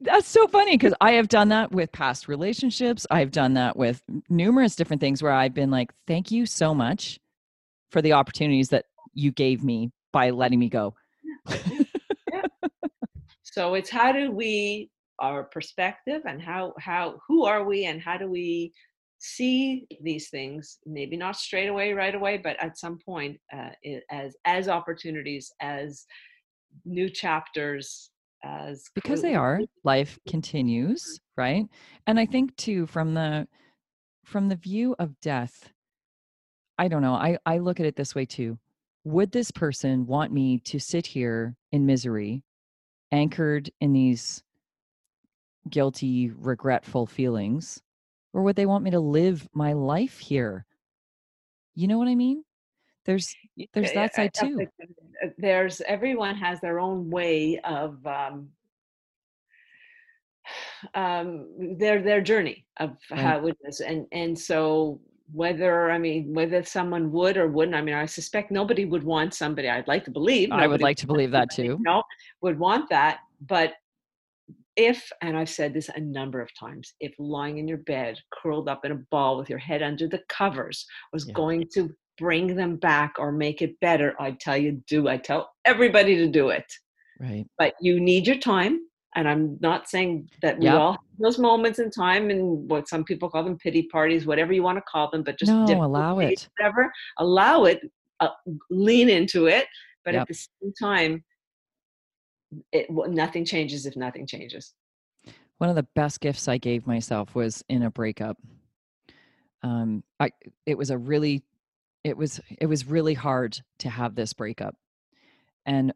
A: That's so funny because I have done that with past relationships. I've done that with numerous different things where I've been like, thank you so much for the opportunities that you gave me by letting me go.
B: Yeah. So it's how do we our perspective and how how who are we and how do we see these things maybe not straight away right away but at some point uh, as as opportunities as new chapters as
A: because they are life continues right and i think too from the from the view of death I don't know. I, I look at it this way too. Would this person want me to sit here in misery, anchored in these guilty, regretful feelings? Or would they want me to live my life here? You know what I mean? There's there's that side too.
B: Uh, there's everyone has their own way of um, um, their their journey of right. how it is, and and so whether I mean whether someone would or wouldn't. I mean, I suspect nobody would want somebody. I'd like to believe.
A: I would like to believe that too.
B: No, would want that. But if, and I've said this a number of times, if lying in your bed, curled up in a ball with your head under the covers, was
A: Yeah.
B: going to bring them back or make it better, I'd tell you do. I tell everybody to do it.
A: Right.
B: But you need your time. And I'm not saying that we
A: Yep.
B: all have those moments in time and what some people call them pity parties, whatever you want to call them, but just
A: No, allow
B: days,
A: it.
B: Whatever, allow it, uh, lean into it. But
A: Yep.
B: at the same time, it nothing changes if nothing changes.
A: One of the best gifts I gave myself was in a breakup. Um, I it was a really, it was it was really hard to have this breakup, and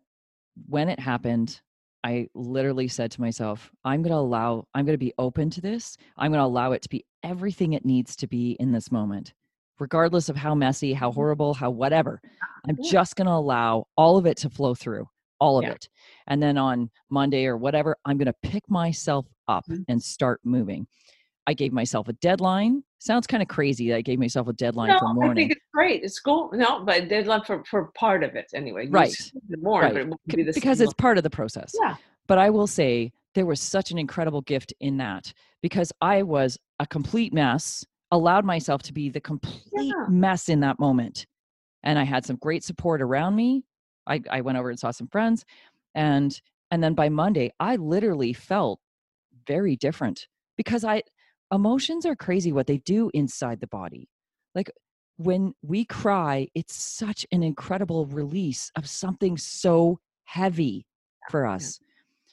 A: when it happened, I literally said to myself, "I'm going to allow, I'm going to be open to this. I'm going to allow it to be everything it needs to be in this moment, regardless of how messy, how horrible, how whatever. I'm just going to allow all of it to flow through, all of
B: Yeah.
A: it. And then on Monday or whatever, I'm going to pick myself up
B: Mhm.
A: and start moving. I gave myself a deadline. Sounds kind of crazy that I gave myself a deadline
B: no,
A: for
B: I think it's great. It's cool. No, but deadline for for part of it anyway. You
A: Right.
B: do more,
A: Right.
B: but it be the
A: because it's part of the process.
B: Yeah.
A: But I will say there was such an incredible gift in that because I was a complete mess, allowed myself to be the complete
B: Yeah.
A: mess in that moment. And I had some great support around me. I, I went over and saw some friends. And and then by Monday, I literally felt very different because I emotions are crazy what they do inside the body. Like when we cry, it's such an incredible release of something so heavy for us.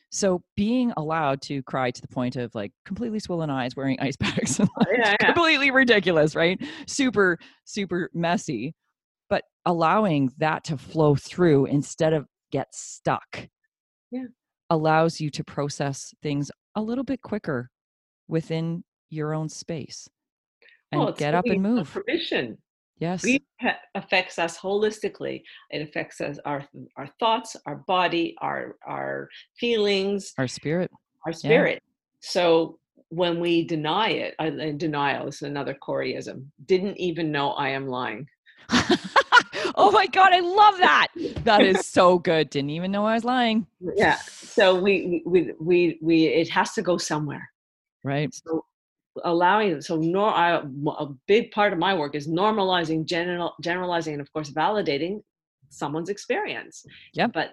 A: So being allowed to cry to the point of like completely swollen eyes, wearing ice packs, and oh, like,
B: Yeah, yeah.
A: completely ridiculous, right? Super, super messy. But allowing that to flow through instead of get stuck
B: Yeah.
A: allows you to process things a little bit quicker within your own space and
B: Well,
A: get up and move.
B: Permission.
A: Yes.
B: Grief affects us holistically. It affects us our our thoughts, our body, our our feelings,
A: Our spirit.
B: our spirit. So when we deny it, uh, and denial is another Coreyism. Didn't even know I am lying.
A: oh my God, I love that. That is so good. Didn't even know I was lying.
B: Yeah. So we we we we it has to go somewhere.
A: Right.
B: So allowing so nor I, a big part of my work is normalizing general generalizing and of course validating someone's experience.
A: Yeah.
B: but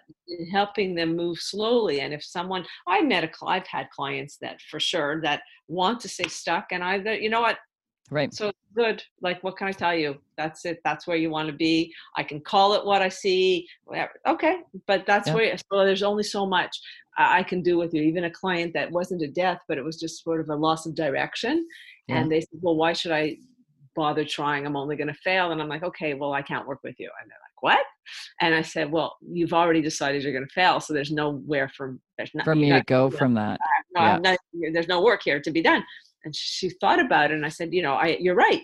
B: helping them move slowly and if someone i met a i've had clients that for sure that want to stay stuck and i you know what
A: Right.
B: so good like what can i tell you that's it that's where you want to be i can call it what i see whatever okay but that's
A: Yeah.
B: where so there's only so much I can do with you even a client that wasn't a death but it was just sort of a loss of direction
A: Yeah.
B: and they said well why should i bother trying i'm only going to fail and i'm like okay well i can't work with you and they're like what and i said well you've already decided you're going to fail so there's nowhere from there's not,
A: For me to go from that.
B: no,
A: Yeah.
B: Not, there's no work here to be done. And she thought about it, and I said, you know, I, you're right.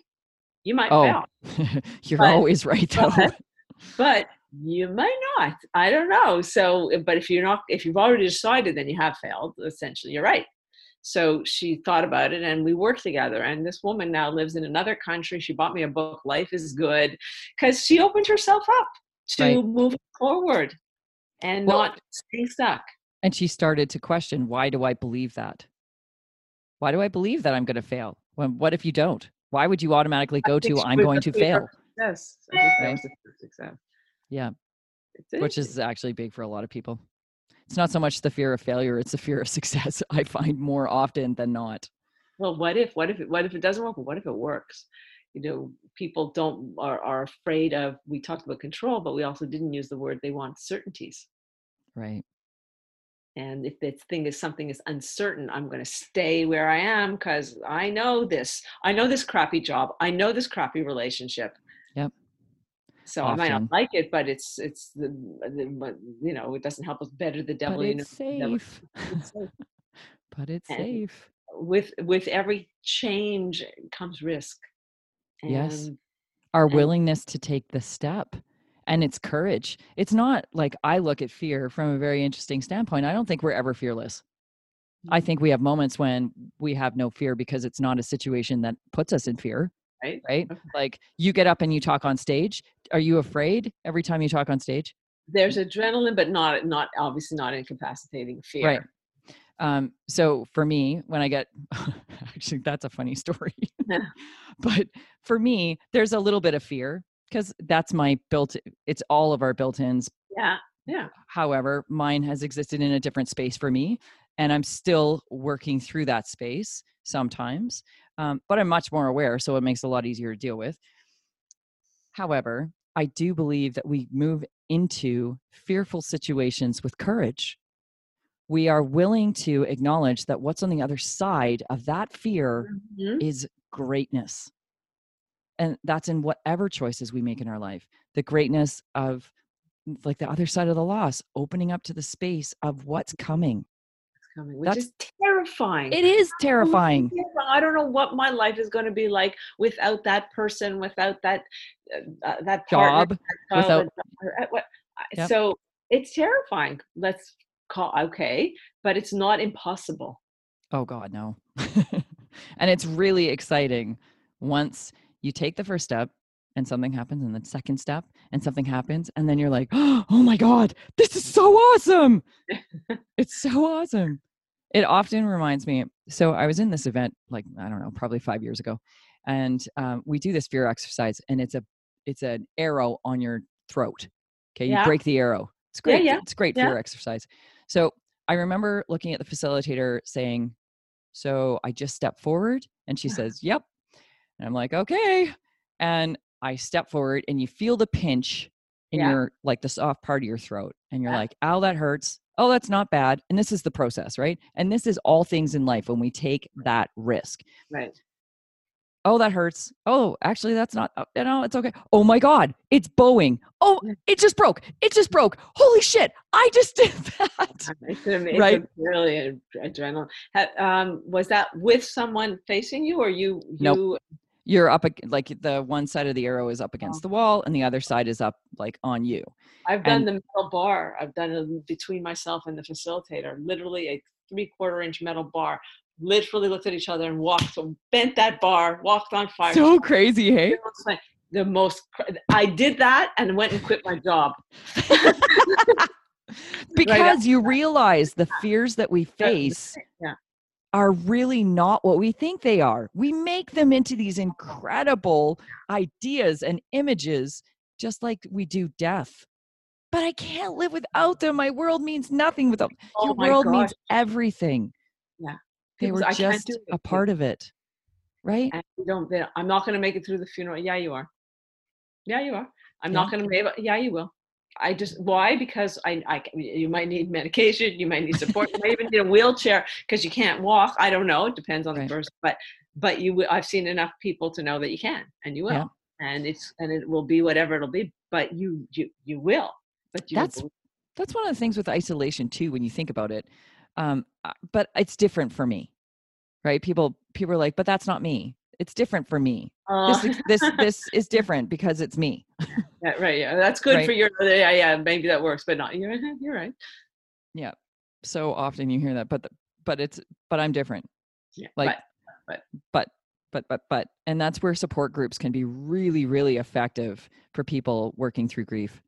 B: You might
A: Oh,
B: fail,
A: you're
B: But-
A: always right though.
B: but- but you might not. I don't know. So, eh, but if you're not, if you've already decided, then you have failed. Essentially, you're right. So she thought about it, and we worked together. And this woman now lives in another country. She bought me a book, Life is Good, because she opened herself up to
A: Right.
B: move forward and
A: Well-
B: not staying stuck.
A: And she started to question, why do I believe that? Why do I believe that I'm going to fail? When, what if you don't? Why would you automatically go to, I'm going to fail?
B: Success. I think that
A: Right.
B: was the fear of success.
A: Yeah. Which is actually big for a lot of people. It's not so much the fear of failure, it's the fear of success, I find more often than not.
B: well what if what if it what if it doesn't work what if it works you know people don't are, are afraid of we talked about control but we also didn't use the word they want certainties
A: Right.
B: And if this thing is something is uncertain i'm going to stay where i am because i know this i know this crappy job i know this crappy relationship
A: Yep.
B: so i might not like it but it's it's the, the but, you know it doesn't help us better the devil
A: But
B: you know
A: it's
B: the devil-
A: safe.
B: it's safe.
A: but it's
B: And-
A: safe.
B: with with every change comes risk
A: Yes. Our
B: and-
A: willingness to take the step. And it's courage. It's not like I look at fear from a very interesting standpoint. I don't think we're ever fearless. I think we have moments when we have no fear because it's not a situation that puts us in fear.
B: Right.
A: right?
B: Okay.
A: Like you get up and you talk on stage. Are you afraid every time you talk on stage?
B: There's adrenaline, but not not obviously not incapacitating fear.
A: Right. Um, so for me, when I get actually that's a funny story. But for me, there's a little bit of fear because that's my built it's all of our built-ins.
B: Yeah. Yeah.
A: However, mine has existed in a different space for me, and I'm still working through that space sometimes. Um, but I'm much more aware, so it makes it a lot easier to deal with. However, I do believe that we move into fearful situations with courage. We are willing to acknowledge that what's on the other side of that fear
B: Mhm.
A: is greatness. And that's in whatever choices we make in our life. The greatness of like the other side of the loss, opening up to the space of what's coming.
B: Coming, which
A: That's-
B: is terrifying.
A: It is terrifying.
B: I don't know what my life is going to be like without that person, without that uh, uh, that partner,
A: Job,
B: that
A: without-
B: that- uh,
A: Yep.
B: So it's terrifying. Let's call okay, but it's not impossible.
A: Oh God, no. and it's really exciting once you take the first step and something happens, and the second step and something happens, and then you're like, oh my God, this is so awesome. it's so awesome. It often reminds me. So I was in this event, like I don't know, probably five years ago, and um, we do this fear exercise, and it's a it's an arrow on your throat. Okay, you
B: Yeah.
A: break the arrow. It's
B: Yeah,
A: great.
B: yeah,
A: It's great
B: yeah.
A: fear exercise. So I remember looking at the facilitator saying, "So I just step forward," and she says, "Yep," and I'm like, "Okay," and I step forward, and you feel the pinch in
B: Yeah.
A: your like the soft part of your throat, and you're
B: Yeah.
A: like, "Ow, that hurts." Oh, that's not bad. And this is the process, right? And this is all things in life when we take that risk.
B: Right.
A: Oh, that hurts. Oh, actually, that's not, oh, you know, it's okay. Oh my God, it's bowing. Oh, it just broke. It just broke. Holy shit, I just did that.
B: It's, a, it's
A: Right.
B: really adrenaline. Um, was that with someone facing you, or you?
A: Nope.
B: You
A: You're up, like the one side of the arrow is up oh. against the wall and the other side is up like on you.
B: I've done
A: And-
B: the metal bar. I've done it between myself and the facilitator. Literally a three quarter inch metal bar. Literally looked at each other and walked, so bent that bar, walked on fire.
A: So crazy, hey?
B: It was like the most. I did that and went and quit my job.
A: Because you realize the fears that we face. Are really not what we think they are. We make them into these incredible ideas and images, just like we do death. But I can't live without them. My world means nothing without
B: Oh
A: your world means everything.
B: Yeah.
A: They were
B: "I
A: just a part of it. Right?
B: And you don't. I'm not going to make it through the funeral. Yeah, you are. Yeah, you are. I'm not going to make it. Yeah, you will. I just why because I, I you might need medication, you might need support, you might even need a wheelchair because you can't walk. I don't know. It depends on
A: Right.
B: the person, but but you I've seen enough people to know that you can and you will,
A: Yeah.
B: and it's and it will be whatever it'll be. But you you you will. But you
A: That's
B: believe-
A: that's one of the things with isolation too when you think about it um but it's different for me right people people are like but that's not me it's different for me
B: Oh,
A: this this this is different because it's me
B: yeah, right. Yeah, that's good for your. Yeah, yeah. Maybe that works, but not. You're you're right.
A: yeah so often you hear that but the, but it's but i'm different
B: Yeah,
A: like
B: but-
A: but but but but and that's where support groups can be really really effective for people working through grief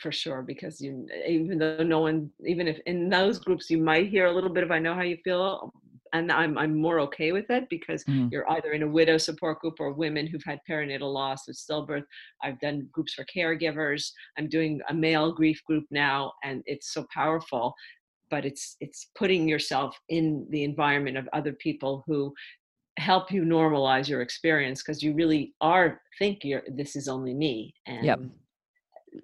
B: for sure because you even though no one even if in those groups you might hear a little bit of i know how you feel and i'm i'm more okay with it because
A: Mhm.
B: you're either in a widow support group or women who've had perinatal loss or stillbirth i've done groups for caregivers i'm doing a male grief group now and it's so powerful but it's it's putting yourself in the environment of other people who help you normalize your experience because you really are think you're this is only me and
A: Yep.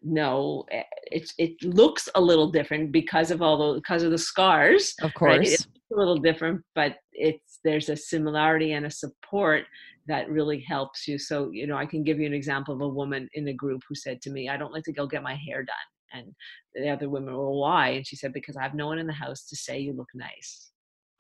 B: no eh, it, it looks a little different because of all the because of the scars
A: of course
B: It's a little different but it's there's a similarity and a support that really helps you. So you know i can give you an example of a woman in a group who said to me i don't like to go get my hair done. And the other women were well, why? And she said because i have no one in the house to say you look nice.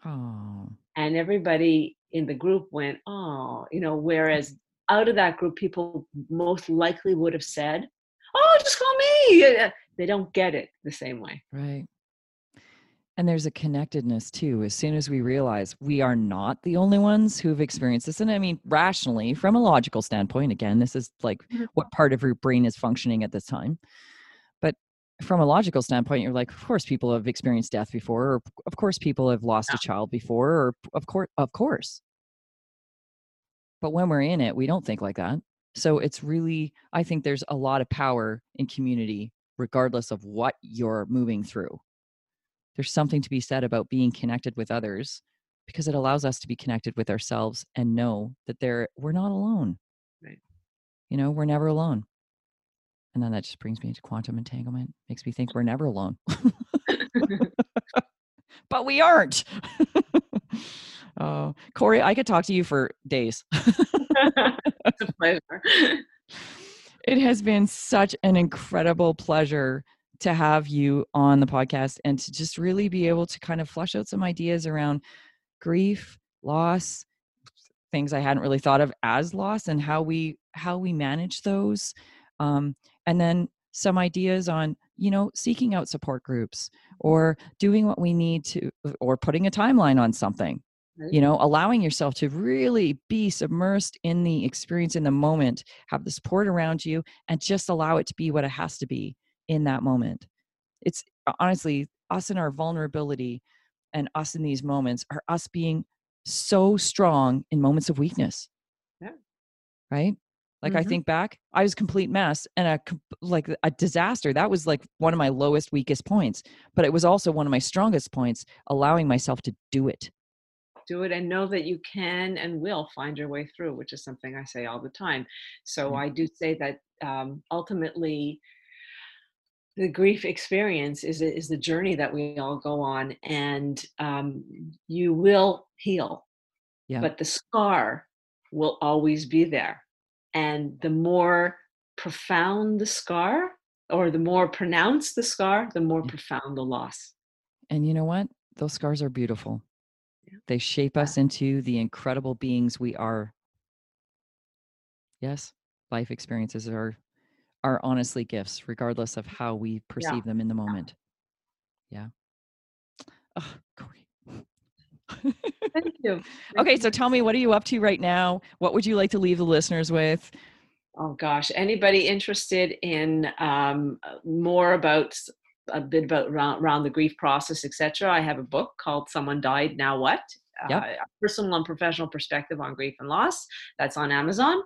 A: Oh
B: and everybody in the group went oh you know whereas out of that group people most likely would have said oh just call me. They don't get it the same way.
A: Right. And there's a connectedness too. As soon as we realize we are not the only ones who've experienced this, and I mean, rationally, from a logical standpoint, again, this is like
B: Mhm.
A: what part of your brain is functioning at this time. But from a logical standpoint, you're like, of course, people have experienced death before, or of course, people have lost a child before, or of course, of course. But when we're in it, we don't think like that. So it's really, I think there's a lot of power in community, regardless of what you're moving through. There's something to be said about being connected with others because it allows us to be connected with ourselves and know that there we're not alone.
B: Right.
A: You know, we're never alone. And then that just brings me to quantum entanglement. Makes me think we're never alone. but we aren't. oh, Corey, I could talk to you for days.
B: it's a pleasure.
A: it has been such an incredible pleasure to have you on the podcast and to just really be able to kind of flush out some ideas around grief, loss, things I hadn't really thought of as loss and how we how we manage those. Um, and then some ideas on you know seeking out support groups or doing what we need to or putting a timeline on something
B: Right.
A: you know allowing yourself to really be submersed in the experience in the moment have the support around you and just allow it to be what it has to be in that moment it's honestly us in our vulnerability and us in these moments are us being so strong in moments of weakness
B: Yeah.
A: right like i
B: Mhm.
A: think back i was a complete mess and a like a disaster that was like one of my lowest weakest points but it was also one of my strongest points allowing myself to do it
B: do it and know that you can and will find your way through, which is something I say all the time. So
A: Mm.
B: I do say that um, ultimately, the grief experience is is the journey that we all go on, and um, you will heal.
A: Yeah.
B: But the scar will always be there, and the more profound the scar, or the more pronounced the scar, the more
A: Yeah.
B: profound the loss.
A: And you know what? Those scars are beautiful.
B: Yeah.
A: They shape us into the incredible beings we are. Yes, life experiences are are honestly gifts, regardless of how we perceive them in the moment. Yeah. Oh, Corey.
B: Thank you.
A: okay, so tell me, what are you up to right now? What would you like to leave the listeners with?
B: Oh gosh, anybody interested in um, uh, more about a bit about around, around the grief process, etc. I have a book called "Someone Died, Now What."
A: Yep.
B: Uh, a personal and professional perspective on grief and loss. That's on Amazon.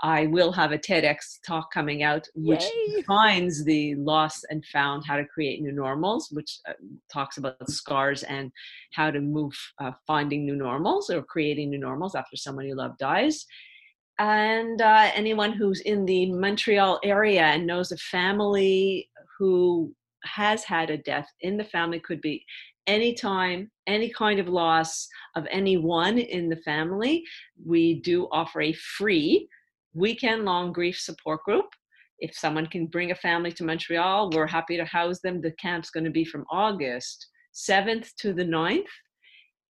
B: I will have a TEDx talk coming out, which
A: Yay.
B: defines the lost and found, how to create new normals, which uh, talks about scars and how to move, uh, finding new normals or creating new normals after someone you love dies and uh, anyone who's in the Montreal area and knows a family who has had a death in the family could be anytime, any kind of loss of anyone in the family. We do offer a free weekend long grief support group. If someone can bring a family to Montreal, we're happy to house them. The camp's going to be from August 7th to the 9th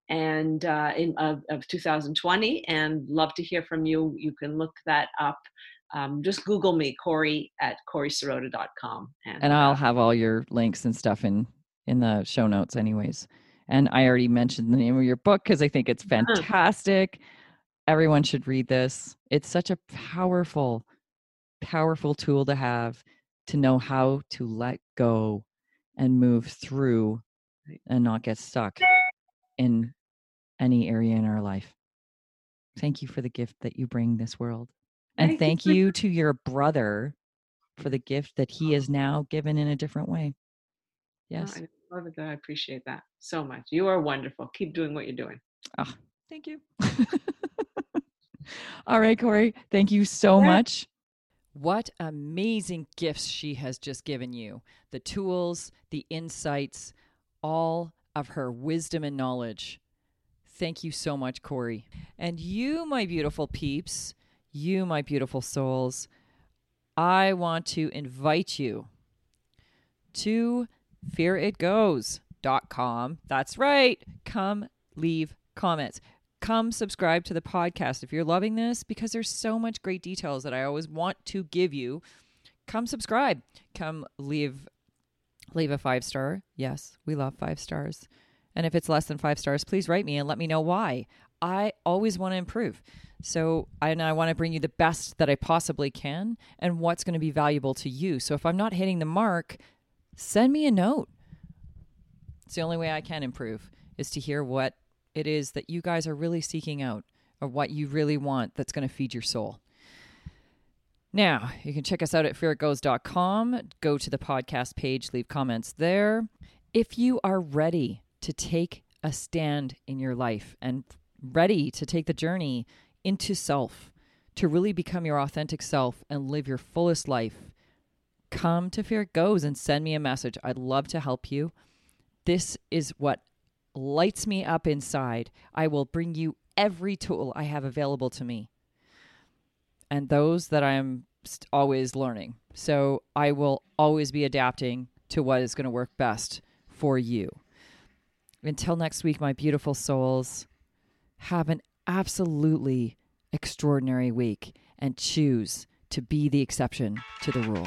B: and uh, in of, of 2020 and love to hear from you. You can look that up. Um, just google me corey at coreysorota.com and,
A: and I'll
B: uh,
A: have all your links and stuff in in the show notes anyways. And i already mentioned the name of your book because i think it's fantastic everyone should read this it's such a powerful powerful tool to have to know how to let go and move through and not get stuck in any area in our life thank you for the gift that you bring this world and
B: Thank you
A: thank
B: for-
A: you to your brother for the gift that he is now given in a different way.
B: no,
A: Yes.
B: I love it. I appreciate that so much. You are wonderful. Keep doing what you're doing.
A: Ah, thank you. All right, Corey. Thank you so
B: Yeah.
A: much. What amazing gifts she has just given you the tools, the insights, all of her wisdom and knowledge. Thank you so much, Corey. And you, my beautiful peeps, you, my beautiful souls, I want to invite you to fearitgoes.com. That's right. Come leave comments. Come subscribe to the podcast if you're loving this because there's so much great details that I always want to give you. Come subscribe. Come leave leave a five star. Yes, we love five stars. And if it's less than five stars, please write me and let me know why. I always want to improve. So, and I want to bring you the best that I possibly can and what's going to be valuable to you. So, if I'm not hitting the mark, send me a note. It's the only way I can improve is to hear what it is that you guys are really seeking out or what you really want that's going to feed your soul. Now, you can check us out at fearitgoes.com. Go to the podcast page, leave comments there. If you are ready to take a stand in your life and ready to take the journey into self, to really become your authentic self and live your fullest life, come to Fear It Goes and send me a message. I'd love to help you. This is what lights me up inside. I will bring you every tool I have available to me and those that I'm always learning. So I will always be adapting to what is going to work best for you. Until next week, my beautiful souls, have an absolutely extraordinary week and choose to be the exception to the rule.